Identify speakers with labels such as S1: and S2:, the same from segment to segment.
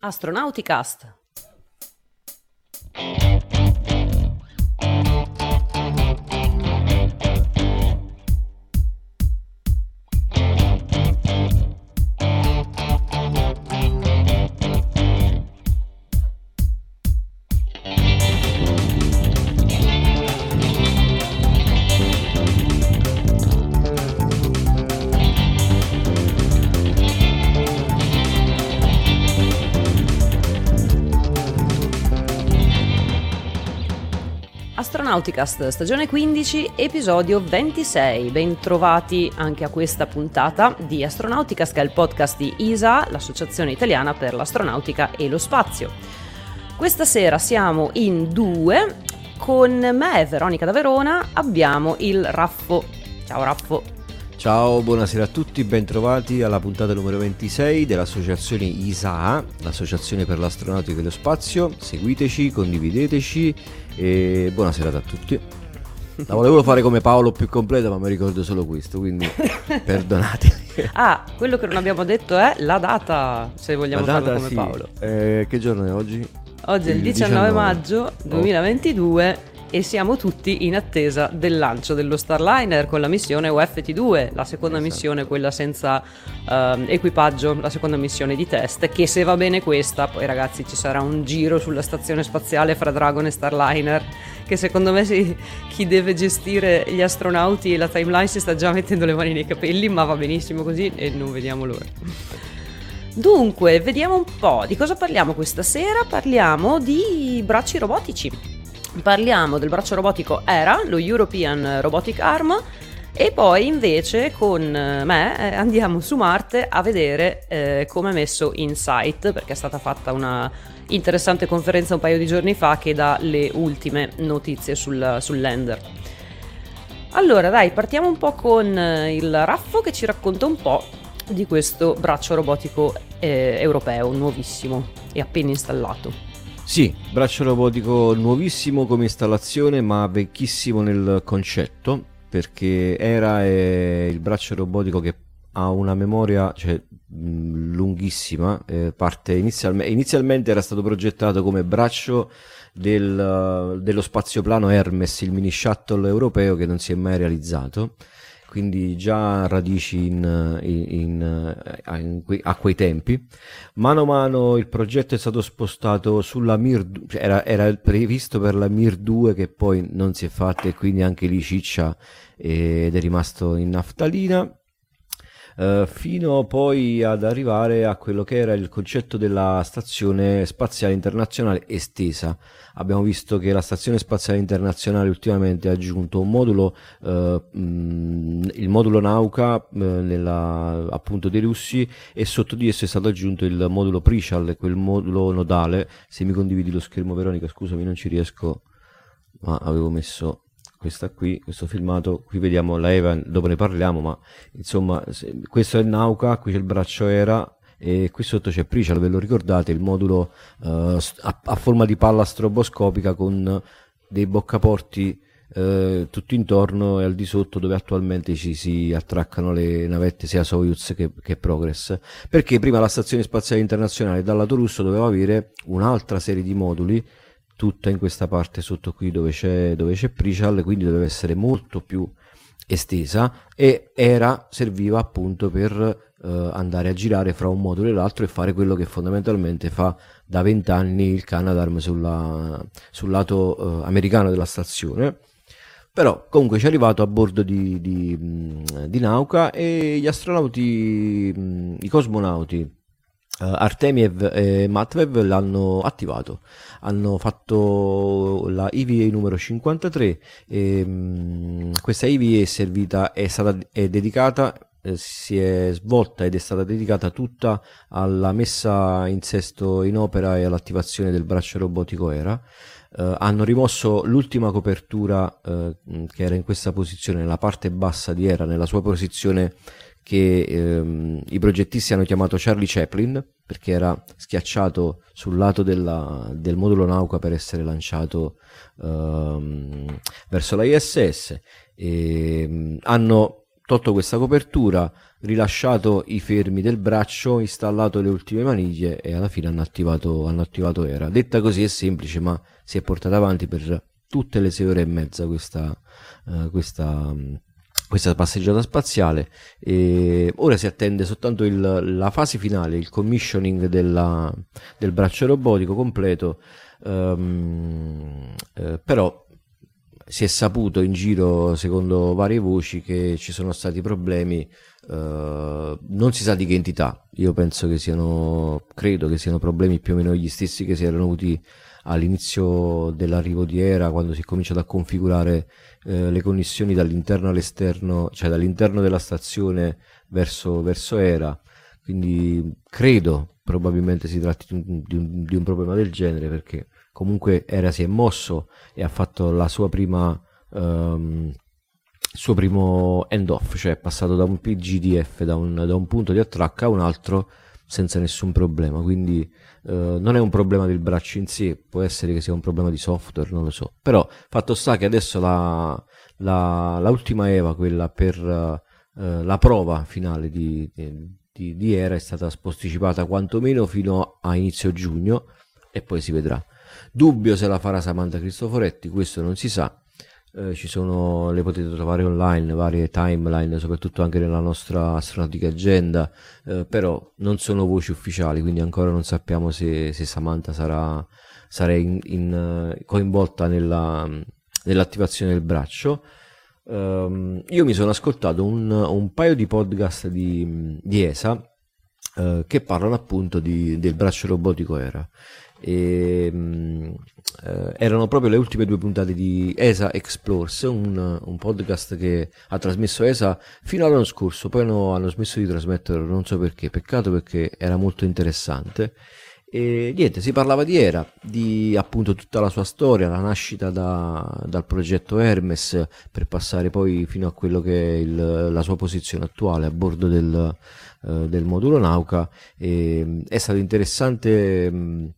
S1: Astronauticast. Astronauticast, stagione 15, episodio 26. Bentrovati anche a questa puntata di Astronauticast, che è il podcast di ISA, l'Associazione Italiana per l'Astronautica e lo Spazio. Questa sera siamo in due, con me, Veronica da Verona, abbiamo il Raffo. Ciao Raffo.
S2: Ciao, buonasera a tutti, bentrovati alla puntata numero 26 dell'associazione ISA, l'Associazione per l'Astronautica e lo Spazio. Seguiteci, condivideteci e buonasera a tutti. La volevo fare come Paolo più completa, ma mi ricordo solo questo, quindi perdonatemi.
S1: Ah, quello che non abbiamo detto è la data, se vogliamo
S2: La
S1: farlo
S2: data,
S1: come
S2: sì.
S1: Paolo.
S2: Eh, che giorno è oggi?
S1: Oggi è il
S2: Il
S1: 19,
S2: 19.
S1: maggio 2022 e siamo tutti in attesa del lancio dello Starliner con la missione UFT2, la seconda
S2: Esatto.
S1: missione, quella senza ehm, equipaggio, la seconda missione di test, che se va bene questa, poi ragazzi ci sarà un giro sulla stazione spaziale fra Dragon e Starliner, che secondo me si- chi deve gestire gli astronauti e la timeline si sta già mettendo le mani nei capelli, ma va benissimo così e non vediamo l'ora. Dunque, vediamo un po' di cosa parliamo questa sera. Parliamo di bracci robotici. Parliamo del braccio robotico ERA, lo European Robotic Arm, e poi invece con me eh, andiamo su Marte a vedere eh, come è messo in site, perché è stata fatta una interessante conferenza un paio di giorni fa che dà le ultime notizie sul, sul lander. Allora, dai, partiamo un po' con eh, il Raffo che ci racconta un po' di questo braccio robotico eh, europeo, nuovissimo e appena installato.
S2: Sì, braccio robotico nuovissimo come installazione, ma vecchissimo nel concetto, perché era eh, il braccio robotico che ha una memoria cioè, lunghissima, eh, inizialme- inizialmente era stato progettato come braccio del, dello spazioplano Hermes, il mini shuttle europeo che non si è mai realizzato quindi già radici in, in- in- eh, a quei tempi. Mano a mano il progetto è stato spostato sulla Mir, cioè era, era previsto per la Mir 2 che poi non si è fatta e quindi anche lì ciccia ed è rimasto in naftalina. Eh, fino poi ad arrivare a quello che era il concetto della stazione spaziale internazionale estesa. Abbiamo visto che la stazione spaziale internazionale ultimamente ha aggiunto un modulo, eh, mh, il modulo Nauka eh, nella- appunto dei russi e sotto di esso è stato aggiunto il modulo Prichal, quel modulo nodale. Se mi condividi lo schermo Veronica, scusami non ci riesco, ma avevo messo questa qui, questo filmato, qui vediamo la Eva, dopo ne parliamo, ma insomma questo è Nauka, qui c'è il braccio Era e qui sotto c'è Prichal, ve lo ricordate, il modulo eh, a, a forma di palla stroboscopica con dei boccaporti eh, tutto intorno e al di sotto dove attualmente ci si attraccano le navette sia Soyuz che, che Progress. Perché prima la stazione spaziale internazionale dal lato russo doveva avere un'altra serie di moduli tutta in questa parte sotto qui dove c'è, dove c'è Prichal quindi doveva essere molto più estesa e era serviva appunto per eh, andare a girare fra un modulo e l'altro e fare quello che fondamentalmente fa da vent'anni il Canadarm sulla- sul lato eh, americano della stazione. Però comunque ci è arrivato a bordo di, di, mh, di Nauka e gli astronauti, mh, i cosmonauti eh, Artemiev e Matvev l'hanno attivato. Hanno fatto la EVA numero 53 e mh, questa EVA è servita è stata è dedicata eh, si è svolta ed è stata dedicata tutta alla messa in sesto in opera e all'attivazione del braccio robotico ERA. Eh, hanno rimosso l'ultima copertura eh, che era in questa posizione nella parte bassa di Era nella sua posizione che ehm, i progettisti hanno chiamato Charlie Chaplin perché era schiacciato sul lato della- del modulo Nauka per essere lanciato ehm, verso la ISS e, mh, hanno tolto questa copertura, rilasciato i fermi del braccio, installato le ultime maniglie e alla fine hanno attivato, hanno attivato Era. Detta così è semplice, ma si è portata avanti per tutte le sei ore e mezza questa, uh, questa, questa passeggiata spaziale. E ora si attende soltanto il, la fase finale, il commissioning della, del braccio robotico completo. Um, eh, però si è saputo in giro, secondo varie voci, che ci sono stati problemi, uh, non si sa di che entità, io penso che siano, credo che siano problemi più o meno gli stessi che si erano avuti all'inizio dell'arrivo di Era, quando si è cominciato a configurare uh, le connessioni dall'interno all'esterno, cioè dall'interno della stazione verso, verso Era, quindi credo probabilmente si tratti di un, di un, problema del genere perché comunque Era si è mosso e ha fatto la sua prima um, suo primo end off cioè è passato da un PGDF da un, da un punto di attracco a un altro senza nessun problema. Quindi uh, non è un problema del braccio in sé può essere che sia un problema di software non lo so però fatto sta che adesso la, la, la ultima EVA quella per uh, la prova finale di, di, di Era è stata posticipata quantomeno fino a inizio giugno e poi si vedrà Dubbio se la farà Samantha Cristoforetti, questo non si sa. Eh, ci sono, le potete trovare online, varie timeline, soprattutto anche nella nostra astronautica agenda, eh, però non sono voci ufficiali, quindi ancora non sappiamo se, se Samantha sarà, sarà in, in, coinvolta nella, nell'attivazione del braccio. Um, io mi sono ascoltato un, un paio di podcast di, di ESA uh, che parlano appunto di, del braccio robotico ERA e, mh, eh, erano proprio le ultime due puntate di ESA Explores, un, un, podcast che ha trasmesso ESA fino all'anno scorso, poi hanno, hanno smesso di trasmetterlo, non so perché, peccato perché era molto interessante. E niente, si parlava di Era, di appunto tutta la sua storia, la nascita da, dal progetto Hermes per passare poi fino a quello che è il, la sua posizione attuale a bordo del, uh, del modulo Nauka. E, è stato interessante mh,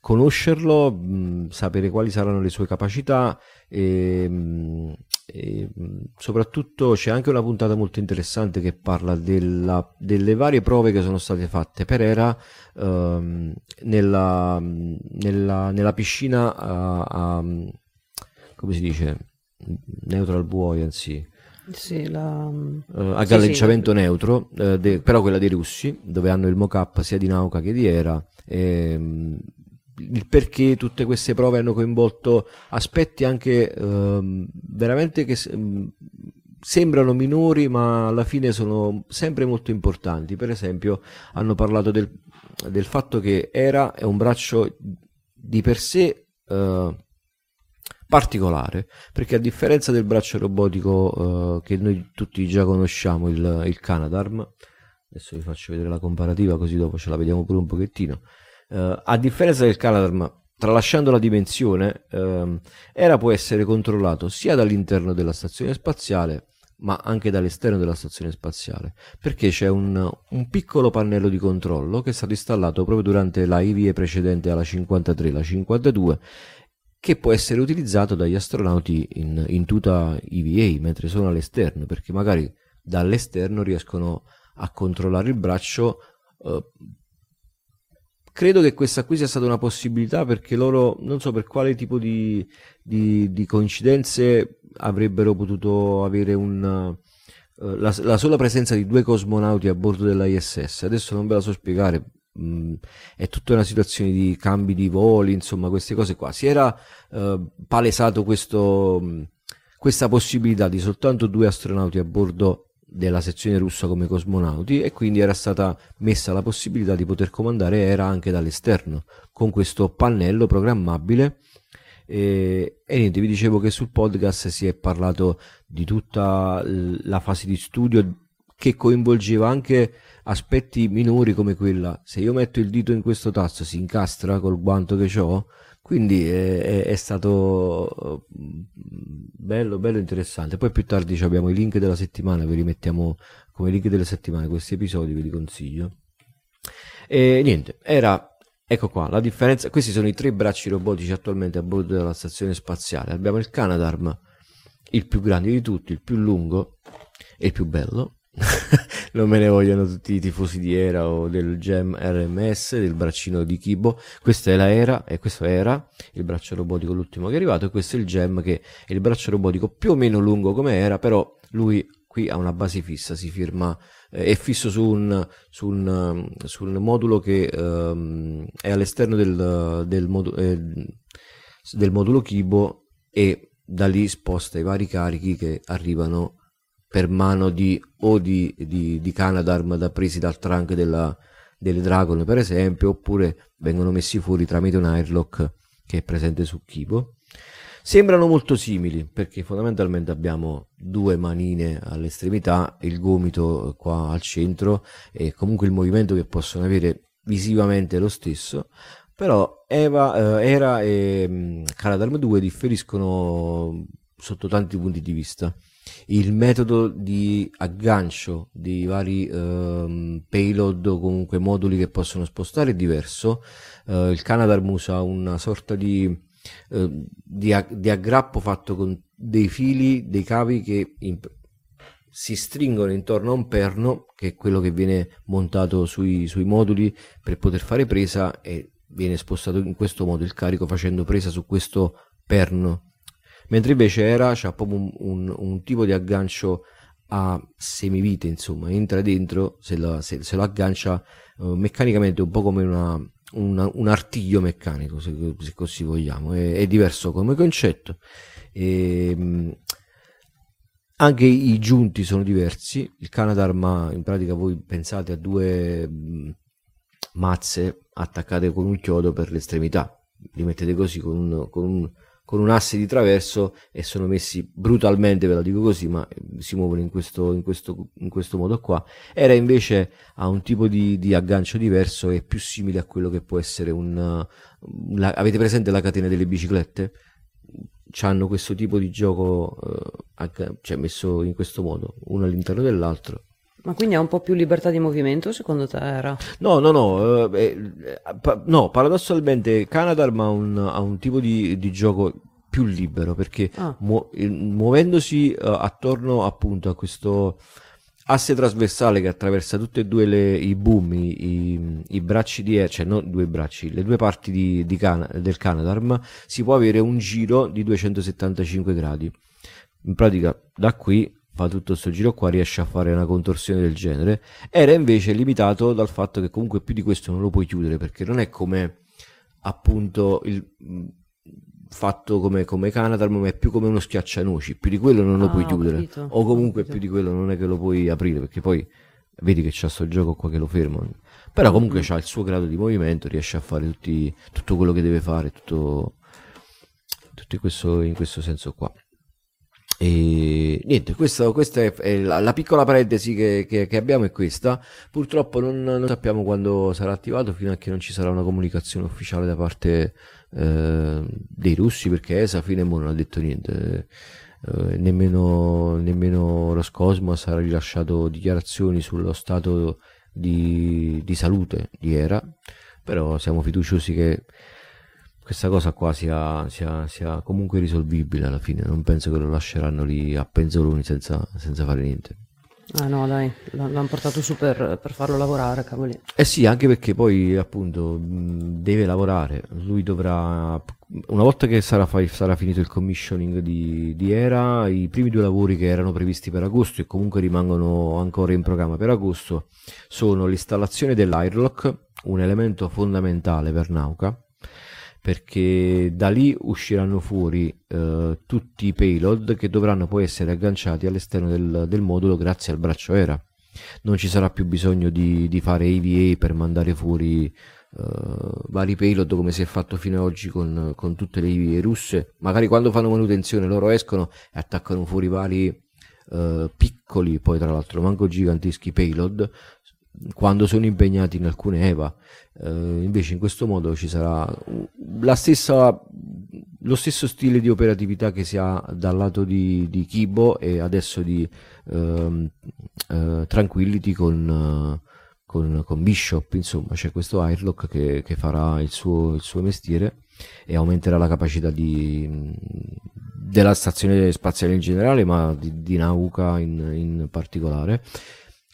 S2: conoscerlo, mh, sapere quali saranno le sue capacità e, mh, e soprattutto c'è anche una puntata molto interessante che parla della, delle varie prove che sono state fatte per Era ehm, nella, nella, nella, piscina a, a, come si dice neutral buoyancy
S1: sì, la... uh,
S2: a galleggiamento sì, sì. neutro, uh, de, però quella dei russi, dove hanno il mock-up sia di Nauka che di Era. E, il perché tutte queste prove hanno coinvolto aspetti anche ehm, veramente che ehm, sembrano minori ma alla fine sono sempre molto importanti. Per esempio hanno parlato del, del fatto che era è un braccio di per sé eh, particolare perché a differenza del braccio robotico eh, che noi tutti già conosciamo il, il Canadarm adesso vi faccio vedere la comparativa così dopo ce la vediamo pure un pochettino Uh, a differenza del Caladarm, tralasciando la dimensione, uh, Era può essere controllato sia dall'interno della stazione spaziale ma anche dall'esterno della stazione spaziale perché c'è un, un, piccolo pannello di controllo che è stato installato proprio durante la IVE precedente alla 53 la 52 che può essere utilizzato dagli astronauti in, in tuta IVA mentre sono all'esterno perché magari dall'esterno riescono a controllare il braccio uh, credo che questa qui sia stata una possibilità perché loro, non so per quale tipo di, di, di coincidenze, avrebbero potuto avere un, uh, la, la, sola presenza di due cosmonauti a bordo dell'ISS. Adesso non ve la so spiegare, mh, è tutta una situazione di cambi di voli, insomma, queste cose qua. Si era uh, palesato questo, questa possibilità di soltanto due astronauti a bordo della sezione russa come cosmonauti e quindi era stata messa la possibilità di poter comandare Era anche dall'esterno con questo pannello programmabile. E, e, niente, vi dicevo che sul podcast si è parlato di tutta la fase di studio che coinvolgeva anche aspetti minori come quella se io metto il dito in questo tasto si incastra col guanto che ho quindi è, è, stato mm, bello, bello interessante. Poi più tardi abbiamo i link della settimana, vi rimettiamo come link della settimana questi episodi, ve li consiglio. E niente, era Ecco qua, la differenza, questi sono i tre bracci robotici attualmente a bordo della stazione spaziale. Abbiamo il Canadarm, il più grande di tutti, il più lungo, è il più bello. non me ne vogliono tutti i tifosi di Era o del Gem RMS, del braccino di Kibo. Questa è la Era e questo Era, il braccio robotico l'ultimo che è arrivato e questo è il Gem che è il braccio robotico più o meno lungo come era, però lui qui ha una base fissa, si firma eh, è fisso su un, su un, su un modulo che ehm, è all'esterno del, del, modu- eh, del modulo Kibo e da lì sposta i vari carichi che arrivano per mano di o di, di, di Canadarm da presi dal trunk della, delle Dragon per esempio oppure vengono messi fuori tramite un airlock che è presente su Kibo. Sembrano molto simili perché fondamentalmente abbiamo due manine all'estremità il gomito qua al centro e comunque il movimento che possono avere visivamente è lo stesso. Però Eva, eh, Era e um, Caladarm 2 differiscono sotto tanti punti di vista il metodo di aggancio di vari um, payload o comunque moduli che possono spostare è diverso. Uh, il Canadarm usa una sorta di, uh, di, di, aggrappo fatto con dei fili, dei cavi che in, si stringono intorno a un perno, che è quello che viene montato sui, sui moduli per poter fare presa e viene spostato in questo modo il carico facendo presa su questo perno mentre invece era c'ha proprio un, un, un, tipo di aggancio a semivite insomma entra dentro se, la, se, se lo aggancia uh, meccanicamente un po' come una, una, un artiglio meccanico se, se così vogliamo. È, è, diverso come concetto. E, ehm, anche i giunti sono diversi. Il Canadarm in pratica voi pensate a due mazze attaccate con un chiodo per l'estremità. Li mettete così con un, con un con un asse di traverso e sono messi brutalmente, ve la dico così, ma eh, si muovono in questo, in questo, in questo modo qua. Era invece a un tipo di, di, aggancio diverso e più simile a quello che può essere un... La, avete presente la catena delle biciclette? Hanno questo tipo di gioco eh, cioè messo in questo modo, uno all'interno dell'altro.
S1: Ma quindi ha un po' più libertà di movimento secondo te era?
S2: No, no, no, eh, eh, pa- no paradossalmente Canadar ha un, ha un tipo di, di, gioco più libero perché ah. mu- muovendosi uh, attorno appunto a questo asse trasversale che attraversa tutti e due le, i boom, i, i, i, bracci di cioè non due bracci, le due parti di, di Can- del Canadarm, si può avere un giro di 275 gradi. In pratica da qui fa tutto questo giro qua riesce a fare una contorsione del genere. Era invece limitato dal fatto che comunque più di questo non lo puoi chiudere perché non è come appunto il fatto come, come Canada ma è più come uno schiaccianoci. Più di quello non lo ah, puoi chiudere. capito, o comunque più di quello non è che lo puoi aprire perché poi vedi che c'è sto gioco qua che lo ferma però comunque mm. c'ha il suo grado di movimento riesce a fare tutti, tutto quello che deve fare tutto, tutto in, questo, in questo senso qua e niente, questo, questa è, la, la, piccola parentesi che, che, che, abbiamo è questa. Purtroppo non, non, sappiamo quando sarà attivato fino a che non ci sarà una comunicazione ufficiale da parte eh, dei russi perché ESA fino a ora non ha detto niente. Eh, nemmeno, nemmeno Roscosmos ha rilasciato dichiarazioni sullo stato di, di salute di Era, però siamo fiduciosi che questa cosa qua sia, sia, sia, comunque risolvibile alla fine. Non penso che lo lasceranno lì a penzoloni senza, senza fare niente.
S1: Ah no, dai, l'hanno portato su per, per, farlo lavorare, cavoli.
S2: Eh sì, anche perché poi appunto deve lavorare. Lui dovrà, una volta che sarà, sarà finito il commissioning di, di, Era, i primi due lavori che erano previsti per agosto e comunque rimangono ancora in programma per agosto sono l'installazione dell'airlock, un elemento fondamentale per Nauka perché da lì usciranno fuori eh, tutti i payload che dovranno poi essere agganciati all'esterno del, del, modulo grazie al braccio ERA. Non ci sarà più bisogno di, di fare AVA per mandare fuori eh, vari payload come si è fatto fino ad oggi con, con tutte le AVA russe. Magari quando fanno manutenzione loro escono e attaccano fuori vari Uh, piccoli, poi tra l'altro manco giganteschi payload quando sono impegnati in alcune EVA. Uh, invece in questo modo ci sarà stessa, lo stesso stile di operatività che si ha dal lato di, di Kibo e adesso di uh, uh, Tranquility con, con, con, Bishop, insomma c'è questo Airlock che, che farà il suo, il suo, mestiere e aumenterà la capacità di, della stazione spaziale in generale, ma di, di Nauka in, in, particolare.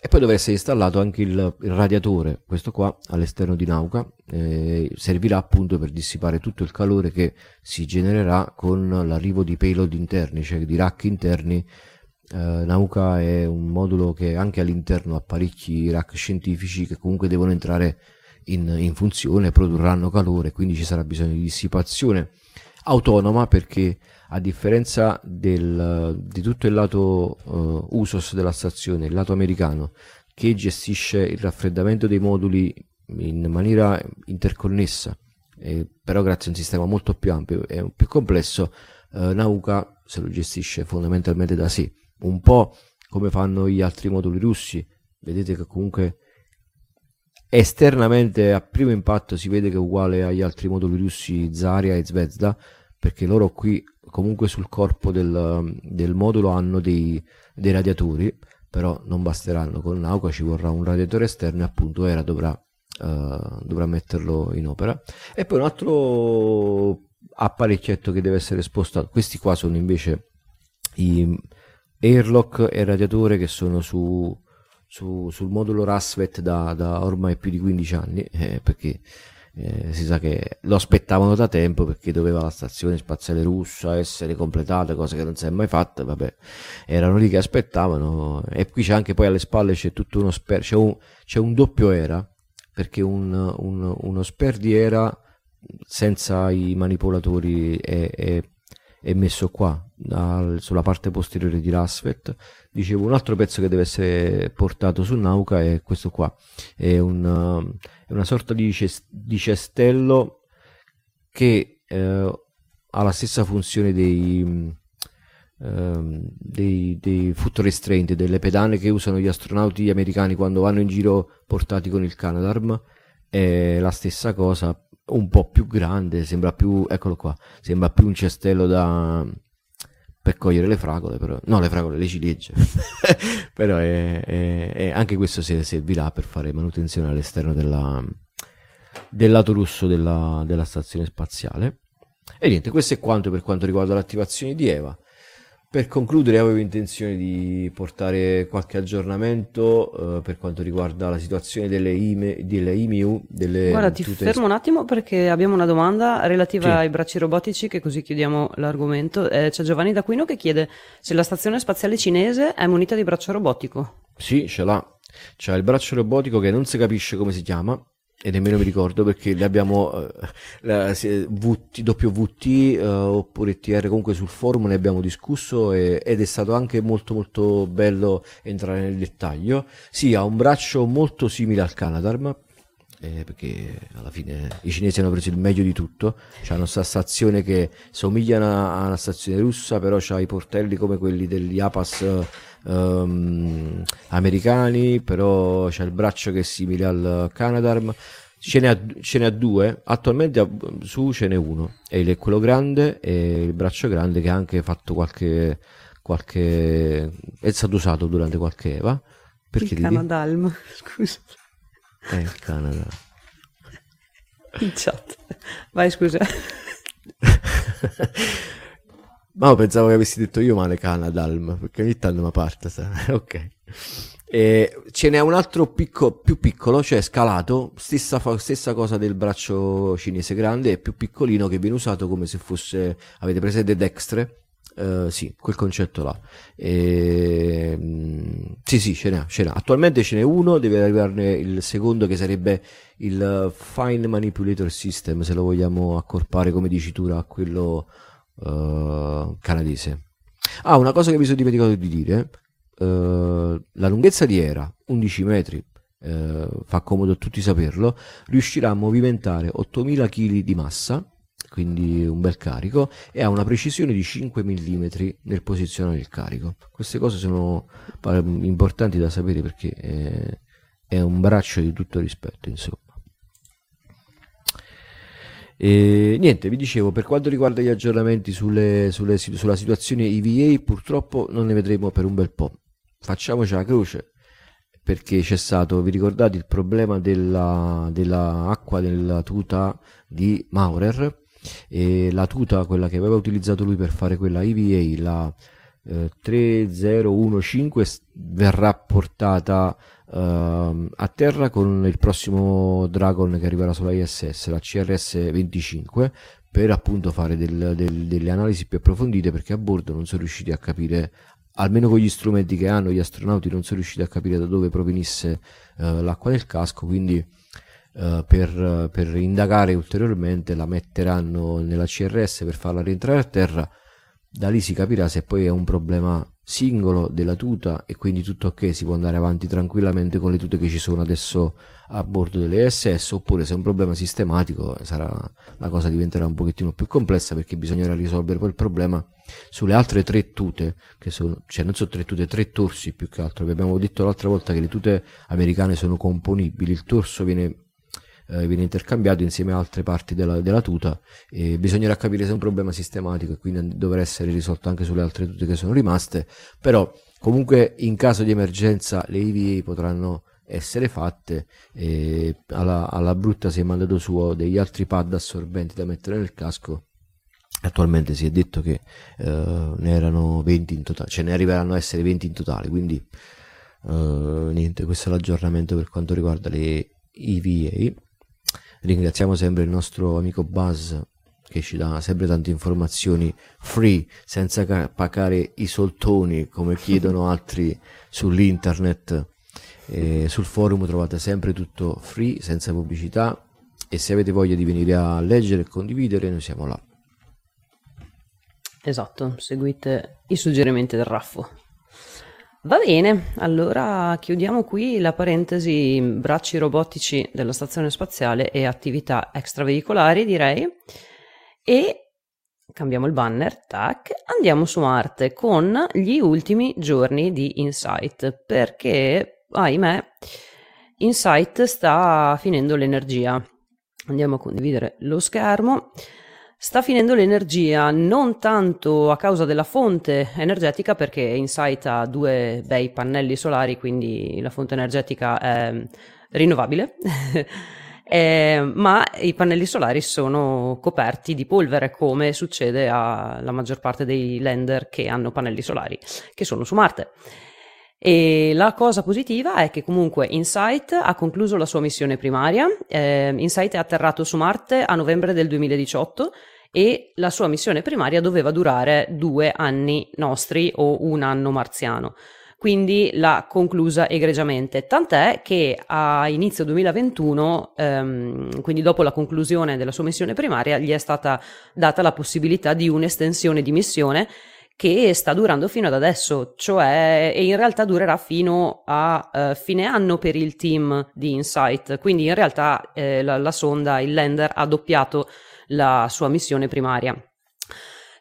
S2: E poi dovrà essere installato anche il, il radiatore, questo qua all'esterno di Nauka, eh, servirà appunto per dissipare tutto il calore che si genererà con l'arrivo di payload interni, cioè di rack interni. Eh, Nauka è un modulo che anche all'interno ha parecchi rack scientifici che comunque devono entrare in, in funzione, produrranno calore, quindi ci sarà bisogno di dissipazione autonoma perché a differenza del, di tutto il lato uh, USOS della stazione, il lato americano, che gestisce il raffreddamento dei moduli in maniera interconnessa, eh, però grazie a un sistema molto più ampio e più complesso, uh, Nauka se lo gestisce fondamentalmente da sé, un po' come fanno gli altri moduli russi. Vedete che comunque esternamente a primo impatto si vede che è uguale agli altri moduli russi Zarya e Zvezda perché loro qui comunque sul corpo del, del modulo hanno dei, dei, radiatori però non basteranno con Nauka ci vorrà un radiatore esterno e appunto Era dovrà, uh, dovrà metterlo in opera. E poi un altro apparecchietto che deve essere spostato questi qua sono invece i airlock e radiatore che sono su su, sul modulo Rasvet da, da, ormai più di 15 anni, eh, perché eh, si sa che lo aspettavano da tempo perché doveva la stazione spaziale russa essere completata, cosa che non si è mai fatta, vabbè, erano lì che aspettavano. E qui c'è anche poi alle spalle c'è tutto uno sper, c'è un, c'è un doppio era, perché un, un, uno sper di era senza i manipolatori è, è, è messo qua, al, sulla parte posteriore di Rasvet dicevo un altro pezzo che deve essere portato su Nauka è questo qua. È, un, è una sorta di, cest- di cestello che eh, ha la stessa funzione dei, eh, dei, dei foot restraint delle pedane che usano gli astronauti americani quando vanno in giro portati con il Canadarm. È la stessa cosa un po' più grande sembra più eccolo qua sembra più un cestello da per cogliere le fragole, però, no le fragole, le ciliegie, però è, è, è, anche questo servirà per fare manutenzione all'esterno della, del lato russo della, della stazione spaziale. E niente, questo è quanto per quanto riguarda l'attivazione di Eva. Per concludere avevo intenzione di portare qualche aggiornamento eh, per quanto riguarda la situazione delle, IME, delle IMU. Delle
S1: Guarda, ti fermo un attimo perché abbiamo una domanda relativa sì. ai bracci robotici che così chiudiamo l'argomento. Eh, c'è Giovanni D'Aquino che chiede se la stazione spaziale cinese è munita di braccio robotico.
S2: Sì, ce l'ha. C'è il braccio robotico che non si capisce come si chiama, e nemmeno mi ricordo perché le abbiamo uh, la, VT, WVT uh, oppure TR comunque sul forum ne abbiamo discusso e, ed è stato anche molto molto bello entrare nel dettaglio. Sì ha un braccio molto simile al Canadarm eh, perché alla fine i cinesi hanno preso il meglio di tutto hanno questa stazione che somiglia a una stazione russa però ha i portelli come quelli degli APAS um, americani, però c'è il braccio che è simile al Canadarm. Ce ne, ha, ce ne ha due, attualmente su ce n'è uno, è quello grande e il braccio grande che ha anche fatto qualche, qualche è stato usato durante qualche EVA.
S1: Perché il Canadalm, scusa.
S2: Eh, il Canada.
S1: In chat. Vai, scusa.
S2: Ma pensavo che avessi detto io male Canadalm, perché ogni tanto mi parte. ok. E ce n'è un altro picco, più piccolo, cioè scalato, stessa, stessa, cosa del braccio cinese grande, è più piccolino che viene usato come se fosse, avete presente dextre? Uh, sì, quel concetto là. E, mm, sì, sì, ce n'è, ce n'è. Attualmente ce n'è uno, deve arrivarne il secondo che sarebbe il Fine Manipulator System, se lo vogliamo accorpare come dicitura a quello uh, canadese. Ah, una cosa che mi sono dimenticato di dire, uh, la lunghezza di Era, 11 metri, fa comodo a tutti saperlo, riuscirà a movimentare 8000 kg di massa, quindi un bel carico, e ha una precisione di 5 mm nel posizionare il carico. Queste cose sono importanti da sapere perché è, è un braccio di tutto rispetto, insomma. E niente, vi dicevo, per quanto riguarda gli aggiornamenti sulle, sulle, sulla situazione EVA, purtroppo non ne vedremo per un bel po'. Facciamoci la croce, perché c'è stato, vi ricordate, il problema della, della della tuta di Maurer, e la tuta, quella che aveva utilizzato lui per fare quella EVA, la eh, 3015 verrà portata uh, a terra con il prossimo Dragon che arriverà sulla ISS, la CRS 25, per appunto fare del, del, delle analisi più approfondite perché a bordo non sono riusciti a capire almeno con gli strumenti che hanno gli astronauti non sono riusciti a capire da dove provenisse uh, l'acqua del casco quindi uh, per, per, indagare ulteriormente la metteranno nella CRS per farla rientrare a terra. Da lì si capirà se poi è un problema singolo della tuta e quindi tutto ok si può andare avanti tranquillamente con le tute che ci sono adesso a bordo delle SS oppure se è un problema sistematico sarà, la cosa diventerà un pochettino più complessa perché bisognerà risolvere quel problema sulle altre tre tute che sono, cioè non sono tre tute, tre torsi più che altro. Vi abbiamo detto l'altra volta che le tute americane sono componibili. Il torso viene eh, viene intercambiato insieme a altre parti della, della, tuta e bisognerà capire se è un problema sistematico e quindi dovrà essere risolto anche sulle altre tute che sono rimaste però comunque in caso di emergenza le EVA potranno essere fatte e alla, alla brutta si è mandato su degli altri pad assorbenti da mettere nel casco. Attualmente si è detto che uh, ne erano 20 in totale cioè ne arriveranno a essere 20 in totale quindi uh, niente questo è l'aggiornamento per quanto riguarda le EVA Ringraziamo sempre il nostro amico Buzz che ci dà sempre tante informazioni free senza pagare i soltoni come chiedono altri sull'internet. E sul forum trovate sempre tutto free senza pubblicità e se avete voglia di venire a leggere e condividere noi siamo là.
S1: Esatto, seguite i suggerimenti del Raffo. Va bene, allora chiudiamo qui la parentesi bracci robotici della stazione spaziale e attività extraveicolari, direi. E cambiamo il banner, tac, andiamo su Marte con gli ultimi giorni di Insight, perché, ahimè, Insight sta finendo l'energia. Andiamo a condividere lo schermo. Sta finendo l'energia non tanto a causa della fonte energetica perché Insight ha due bei pannelli solari, quindi la fonte energetica è rinnovabile. Eh, ma i pannelli solari sono coperti di polvere come succede alla maggior parte dei lander che hanno pannelli solari che sono su Marte. E la cosa positiva è che comunque Insight ha concluso la sua missione primaria. Eh, Insight è atterrato su Marte a novembre del 2018 e la sua missione primaria doveva durare due anni nostri o un anno marziano. Quindi l'ha conclusa egregiamente, tant'è che a inizio 2021, ehm, quindi dopo la conclusione della sua missione primaria, gli è stata data la possibilità di un'estensione di missione che sta durando fino ad adesso, cioè e in realtà durerà fino a uh, fine anno per il team di Insight. Quindi in realtà eh, la, la sonda, il lander ha doppiato la sua missione primaria.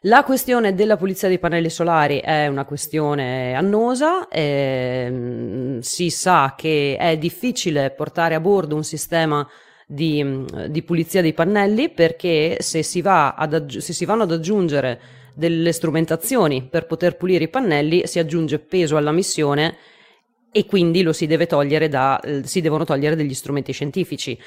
S1: La questione della pulizia dei pannelli solari è una questione annosa, ehm, si sa che è difficile portare a bordo un sistema di, di pulizia dei pannelli perché se si, va ad, se si vanno ad aggiungere delle strumentazioni per poter pulire i pannelli si aggiunge peso alla missione e quindi lo si deve togliere da, si devono togliere degli strumenti scientifici.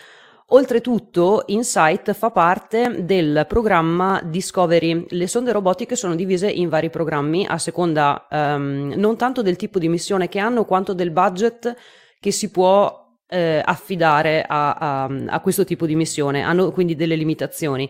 S1: Oltretutto, Insight fa parte del programma Discovery. Le sonde robotiche sono divise in vari programmi a seconda um, non tanto del tipo di missione che hanno, quanto del budget che si può eh, affidare a, a, a, questo tipo di missione. Hanno quindi delle limitazioni.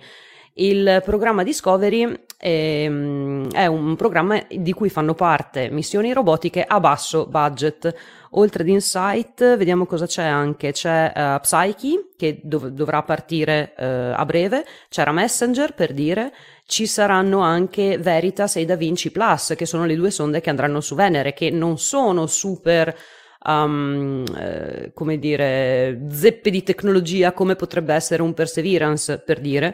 S1: Il programma Discovery è, è un programma di cui fanno parte missioni robotiche a basso budget Oltre ad Insight, vediamo cosa c'è anche. C'è uh, Psyche, che dov- dovrà partire uh, a breve, c'era Messenger per dire, ci saranno anche Veritas e Da Vinci Plus, che sono le due sonde che andranno su Venere, che non sono super. Um, eh, come dire, zeppe di tecnologia come potrebbe essere un Perseverance, per dire,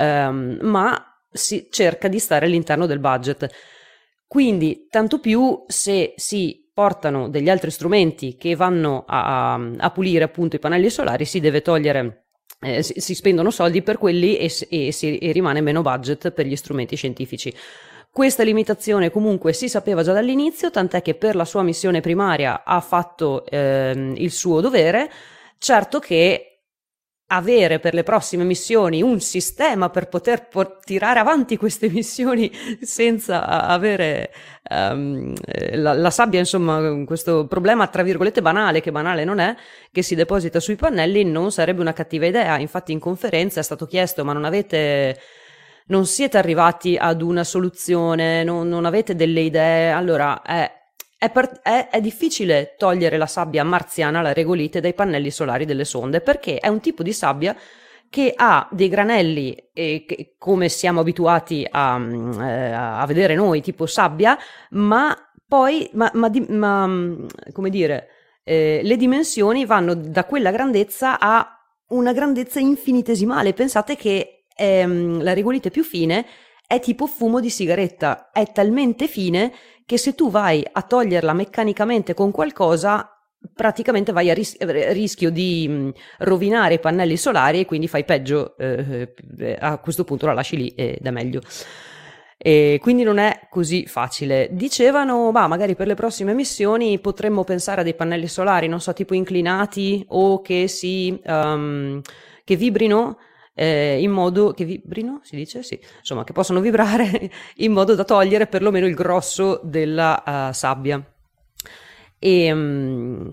S1: um, ma si cerca di stare all'interno del budget. Quindi, tanto più se si portano degli altri strumenti che vanno a, a pulire appunto i pannelli solari, si deve togliere eh, si, si, spendono soldi per quelli e, e, si, e, rimane meno budget per gli strumenti scientifici. Questa limitazione comunque si sapeva già dall'inizio, tant'è che per la sua missione primaria ha fatto eh, il suo dovere, certo che avere per le prossime missioni un sistema per poter por- tirare avanti queste missioni senza avere um, la, la, sabbia, insomma, questo problema tra virgolette banale, che banale non è, che si deposita sui pannelli, non sarebbe una cattiva idea. Infatti in conferenza è stato chiesto, ma non avete non siete arrivati ad una soluzione, non, non avete delle idee, allora è è, per, è, è, difficile togliere la sabbia marziana, la regolite, dai pannelli solari delle sonde perché è un tipo di sabbia che ha dei granelli, eh, che, come siamo abituati a, eh, a, vedere noi, tipo sabbia, ma poi, ma, ma, ma come dire, eh, le dimensioni vanno da quella grandezza a una grandezza infinitesimale. Pensate che ehm, la regolite più fine è tipo fumo di sigaretta, è talmente fine che se tu vai a toglierla meccanicamente con qualcosa, praticamente vai a ris- rischio di mm, rovinare i pannelli solari e quindi fai peggio, eh, eh, a questo punto la lasci lì ed è meglio. E quindi non è così facile. Dicevano, bah, magari per le prossime missioni potremmo pensare a dei pannelli solari, non so, tipo inclinati o che si um, che vibrino eh, in modo che vibrino, si dice? Sì, insomma, che possano vibrare in modo da togliere perlomeno il grosso della uh, sabbia. E, um,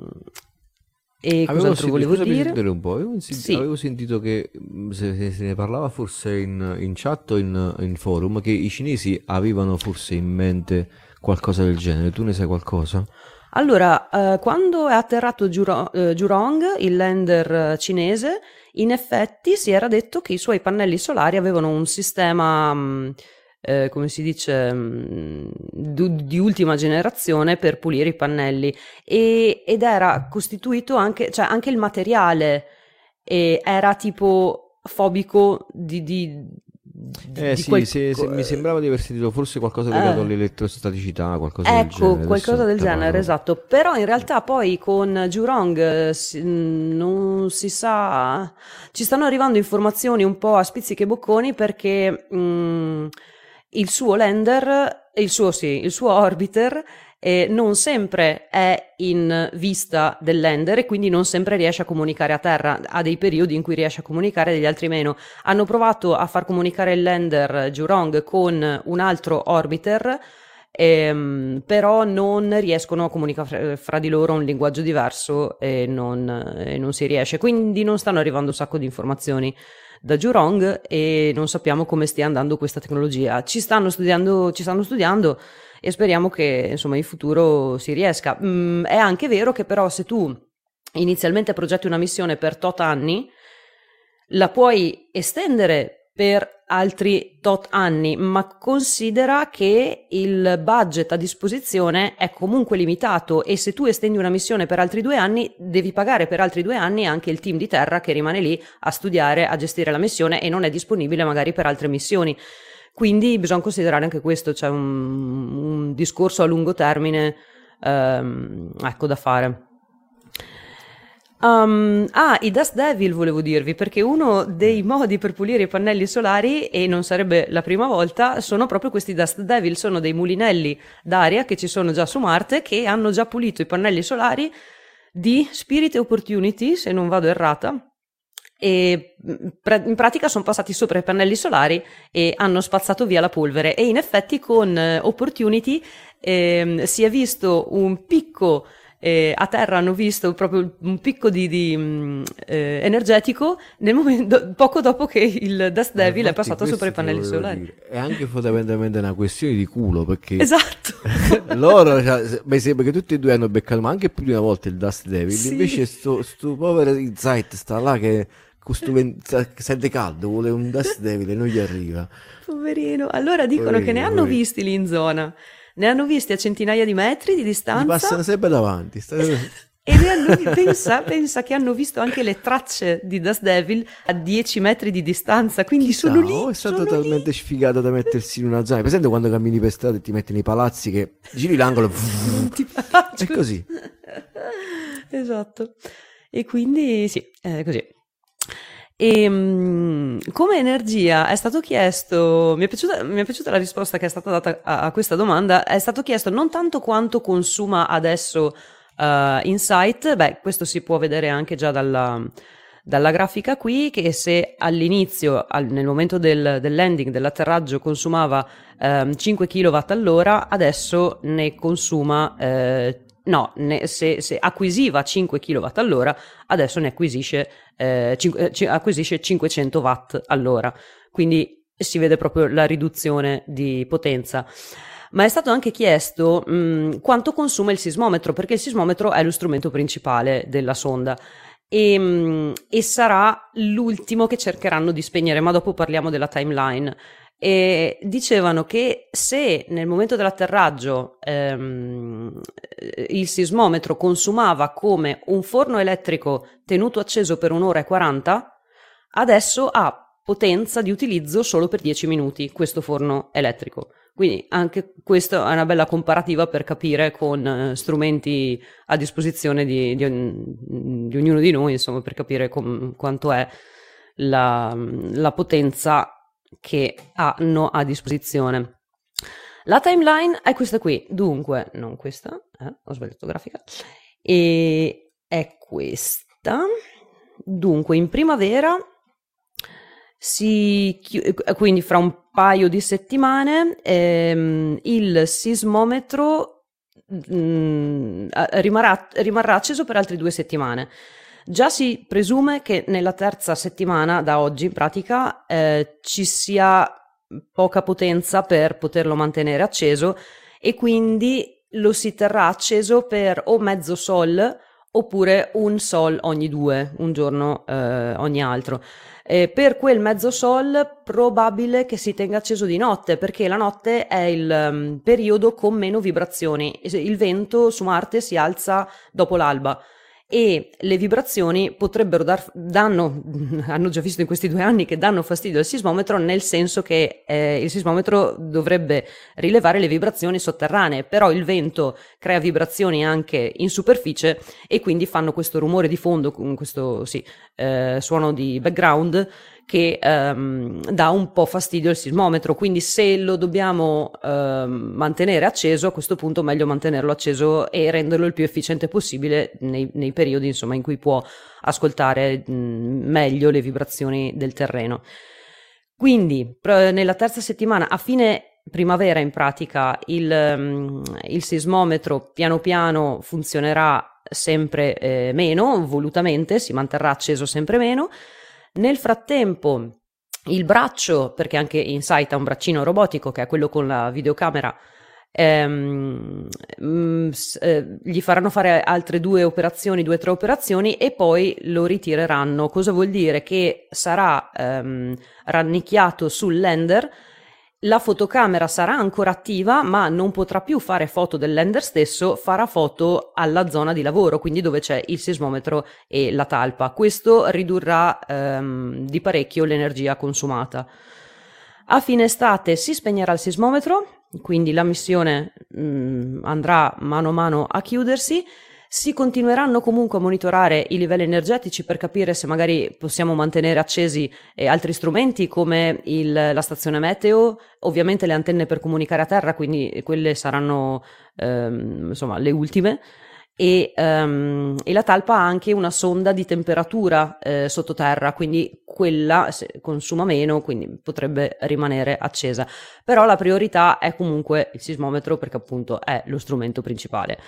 S1: e avevo cos'altro volevo dire?
S2: Un po'. Avevo, sentito, sì. avevo sentito che mm, se, se, ne parlava forse in, in chat o in, in, forum che i cinesi avevano forse in mente qualcosa del genere. Tu ne sai qualcosa?
S1: Allora, eh, quando è atterrato Juro, eh, Jurong, il lander cinese, in effetti si era detto che i suoi pannelli solari avevano un sistema, mm, eh, come si dice, mm, di, di, ultima generazione per pulire i pannelli. E, ed era costituito anche, cioè anche il materiale era tipo fobico di, di
S2: eh sì, quel... se, se mi sembrava di aver sentito forse qualcosa legato eh. all'elettrostaticità, qualcosa
S1: ecco,
S2: del genere.
S1: Ecco, qualcosa del genere, esatto. Però in realtà poi con Jurong eh, si, non si sa... Ci stanno arrivando informazioni un po' a spizzichi e bocconi perché mh, mm, il suo lander, il suo sì, il suo orbiter eh, non sempre è in vista del lander e quindi non sempre riesce a comunicare a terra, ha dei periodi in cui riesce a comunicare, degli altri meno. Hanno provato a far comunicare il lander Jurong con un altro orbiter, ehm, però non riescono a comunicare fra di loro un linguaggio diverso e non, e non si riesce. Quindi non stanno arrivando un sacco di informazioni da Jurong e non sappiamo come stia andando questa tecnologia. Ci stanno studiando, ci stanno studiando e speriamo che insomma in futuro si riesca. Mm, è anche vero che però se tu inizialmente progetti una missione per tot anni, la puoi estendere per altri tot anni, ma considera che il budget a disposizione è comunque limitato e se tu estendi una missione per altri due anni, devi pagare per altri due anni anche il team di terra che rimane lì a studiare, a gestire la missione e non è disponibile magari per altre missioni. Quindi bisogna considerare anche questo, c'è un, un discorso a lungo termine ehm, ecco, da fare. Um, ah, i Dust Devil volevo dirvi, perché uno dei modi per pulire i pannelli solari, e non sarebbe la prima volta, sono proprio questi Dust Devil, sono dei mulinelli d'aria che ci sono già su Marte, che hanno già pulito i pannelli solari di Spirit Opportunity, se non vado errata, e in pratica sono passati sopra i pannelli solari e hanno spazzato via la polvere. E in effetti con eh, Opportunity eh, si è visto un picco eh, a terra hanno visto proprio un picco di, di mm, eh, energetico nel momento, poco dopo che il Dust eh, Devil è passato sopra i pannelli solari. Dire.
S2: È anche fondamentalmente una questione di culo perché
S1: esatto.
S2: loro cioè, mi sembra che tutti e due hanno beccato ma anche più di una volta il Dust Devil. Sì. Invece sto, sto povero Insight sta là che sente caldo, vuole un Dust Devil e non gli arriva.
S1: Poverino. Allora dicono poverino, che ne hanno poverino. visti lì in zona. Ne hanno visti a centinaia di metri di distanza. Gli
S2: passano sempre davanti.
S1: e hanno, pensa, pensa, che hanno visto anche le tracce di Dust Devil a 10 metri di distanza, quindi Chissà, sono lì. Oh,
S2: è stato talmente lì. sfigato da mettersi in una zona. Presente quando cammini per strada e ti metti nei palazzi che giri l'angolo è così.
S1: esatto. E quindi sì, è così. E ehm, come energia è stato chiesto, mi è, piaciuta, mi è, piaciuta, la risposta che è stata data a, a, questa domanda, è stato chiesto non tanto quanto consuma adesso uh, Insight, beh questo si può vedere anche già dalla, dalla grafica qui che se all'inizio, al, nel momento del, del, landing, dell'atterraggio, consumava ehm, 5 kW all'ora, adesso ne consuma eh, no, ne, se, se, acquisiva 5 kW all'ora, adesso ne acquisisce, eh, 5, eh, acquisisce 500 watt all'ora. Quindi si vede proprio la riduzione di potenza. Ma è stato anche chiesto mh, quanto consuma il sismometro, perché il sismometro è lo strumento principale della sonda. E, e sarà l'ultimo che cercheranno di spegnere, ma dopo parliamo della timeline e dicevano che se nel momento dell'atterraggio ehm, il sismometro consumava come un forno elettrico tenuto acceso per un'ora e 40, adesso ha potenza di utilizzo solo per 10 minuti questo forno elettrico. Quindi anche questa è una bella comparativa per capire con eh, strumenti a disposizione di, di, di, ognuno di noi, insomma, per capire com, quanto è la, la potenza che hanno a disposizione. La timeline è questa qui, dunque, non questa, eh, ho sbagliato grafica, e è questa. Dunque, in primavera si quindi fra un paio di settimane ehm, il sismometro mh, mm, rimarrà, rimarrà acceso per altre due settimane. Già si presume che nella terza settimana da oggi, in pratica, eh, ci sia poca potenza per poterlo mantenere acceso e quindi lo si terrà acceso per o mezzo sol oppure un sol ogni due, un giorno eh, ogni altro. Eh, per quel mezzo sol probabile che si tenga acceso di notte perché la notte è il um, periodo con meno vibrazioni. Il vento su Marte si alza dopo l'alba e le vibrazioni potrebbero dar, danno, hanno già visto in questi due anni che danno fastidio al sismometro nel senso che eh, il sismometro dovrebbe rilevare le vibrazioni sotterranee, però il vento crea vibrazioni anche in superficie e quindi fanno questo rumore di fondo, questo sì, eh, suono di background che ehm, dà un po' fastidio al sismometro, quindi se lo dobbiamo ehm, mantenere acceso, a questo punto meglio mantenerlo acceso e renderlo il più efficiente possibile nei, nei periodi insomma, in cui può ascoltare mh, meglio le vibrazioni del terreno. Quindi pr- nella terza settimana, a fine primavera in pratica, il, um, il sismometro piano piano funzionerà sempre eh, meno, volutamente, si manterrà acceso sempre meno. Nel frattempo, il braccio, perché anche Insight ha un braccino robotico che è quello con la videocamera, ehm, mh, mm, eh, gli faranno fare altre due operazioni, due o tre operazioni e poi lo ritireranno. Cosa vuol dire? Che sarà ehm, rannicchiato sul lender la fotocamera sarà ancora attiva, ma non potrà più fare foto del lender stesso, farà foto alla zona di lavoro, quindi dove c'è il sismometro e la talpa. Questo ridurrà ehm, di parecchio l'energia consumata. A fine estate si spegnerà il sismometro, quindi la missione mh, mm, andrà mano a mano a chiudersi si continueranno comunque a monitorare i livelli energetici per capire se magari possiamo mantenere accesi eh, altri strumenti come il, la stazione meteo, ovviamente le antenne per comunicare a terra, quindi quelle saranno ehm, insomma le ultime. E, um, e, la talpa ha anche una sonda di temperatura eh, sottoterra, quindi quella consuma meno, quindi potrebbe rimanere accesa. Però la priorità è comunque il sismometro perché appunto è lo strumento principale.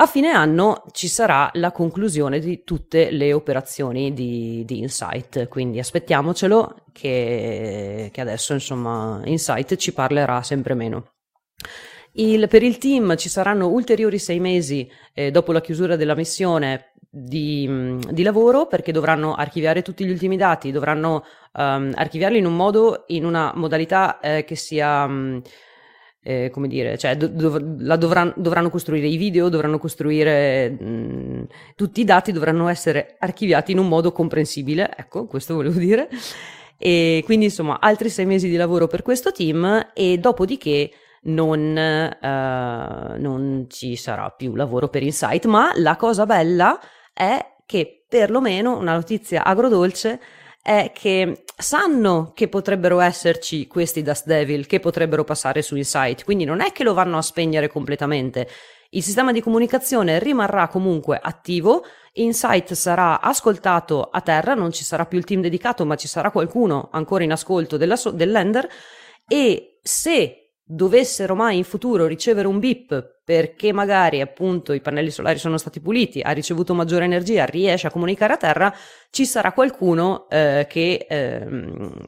S1: A fine anno ci sarà la conclusione di tutte le operazioni di, di Insight, quindi aspettiamocelo che, che, adesso insomma Insight ci parlerà sempre meno. Il, per il team ci saranno ulteriori sei mesi eh, dopo la chiusura della missione di, di, lavoro perché dovranno archiviare tutti gli ultimi dati, dovranno um, archiviarli in un modo, in una modalità eh, che sia... Um, eh, come dire, cioè dov- dovranno, dovranno, costruire i video, dovranno costruire mh, tutti i dati, dovranno essere archiviati in un modo comprensibile, ecco, questo volevo dire. E quindi insomma altri sei mesi di lavoro per questo team e dopodiché non, uh, non ci sarà più lavoro per Insight, ma la cosa bella è che perlomeno una notizia agrodolce è che sanno che potrebbero esserci questi Dust Devil che potrebbero passare su Insight, quindi non è che lo vanno a spegnere completamente. Il sistema di comunicazione rimarrà comunque attivo, Insight sarà ascoltato a terra, non ci sarà più il team dedicato, ma ci sarà qualcuno ancora in ascolto della so- dell'ender e se dovessero mai in futuro ricevere un bip perché magari appunto i pannelli solari sono stati puliti, ha ricevuto maggiore energia, riesce a comunicare a terra, ci sarà qualcuno eh, che, eh,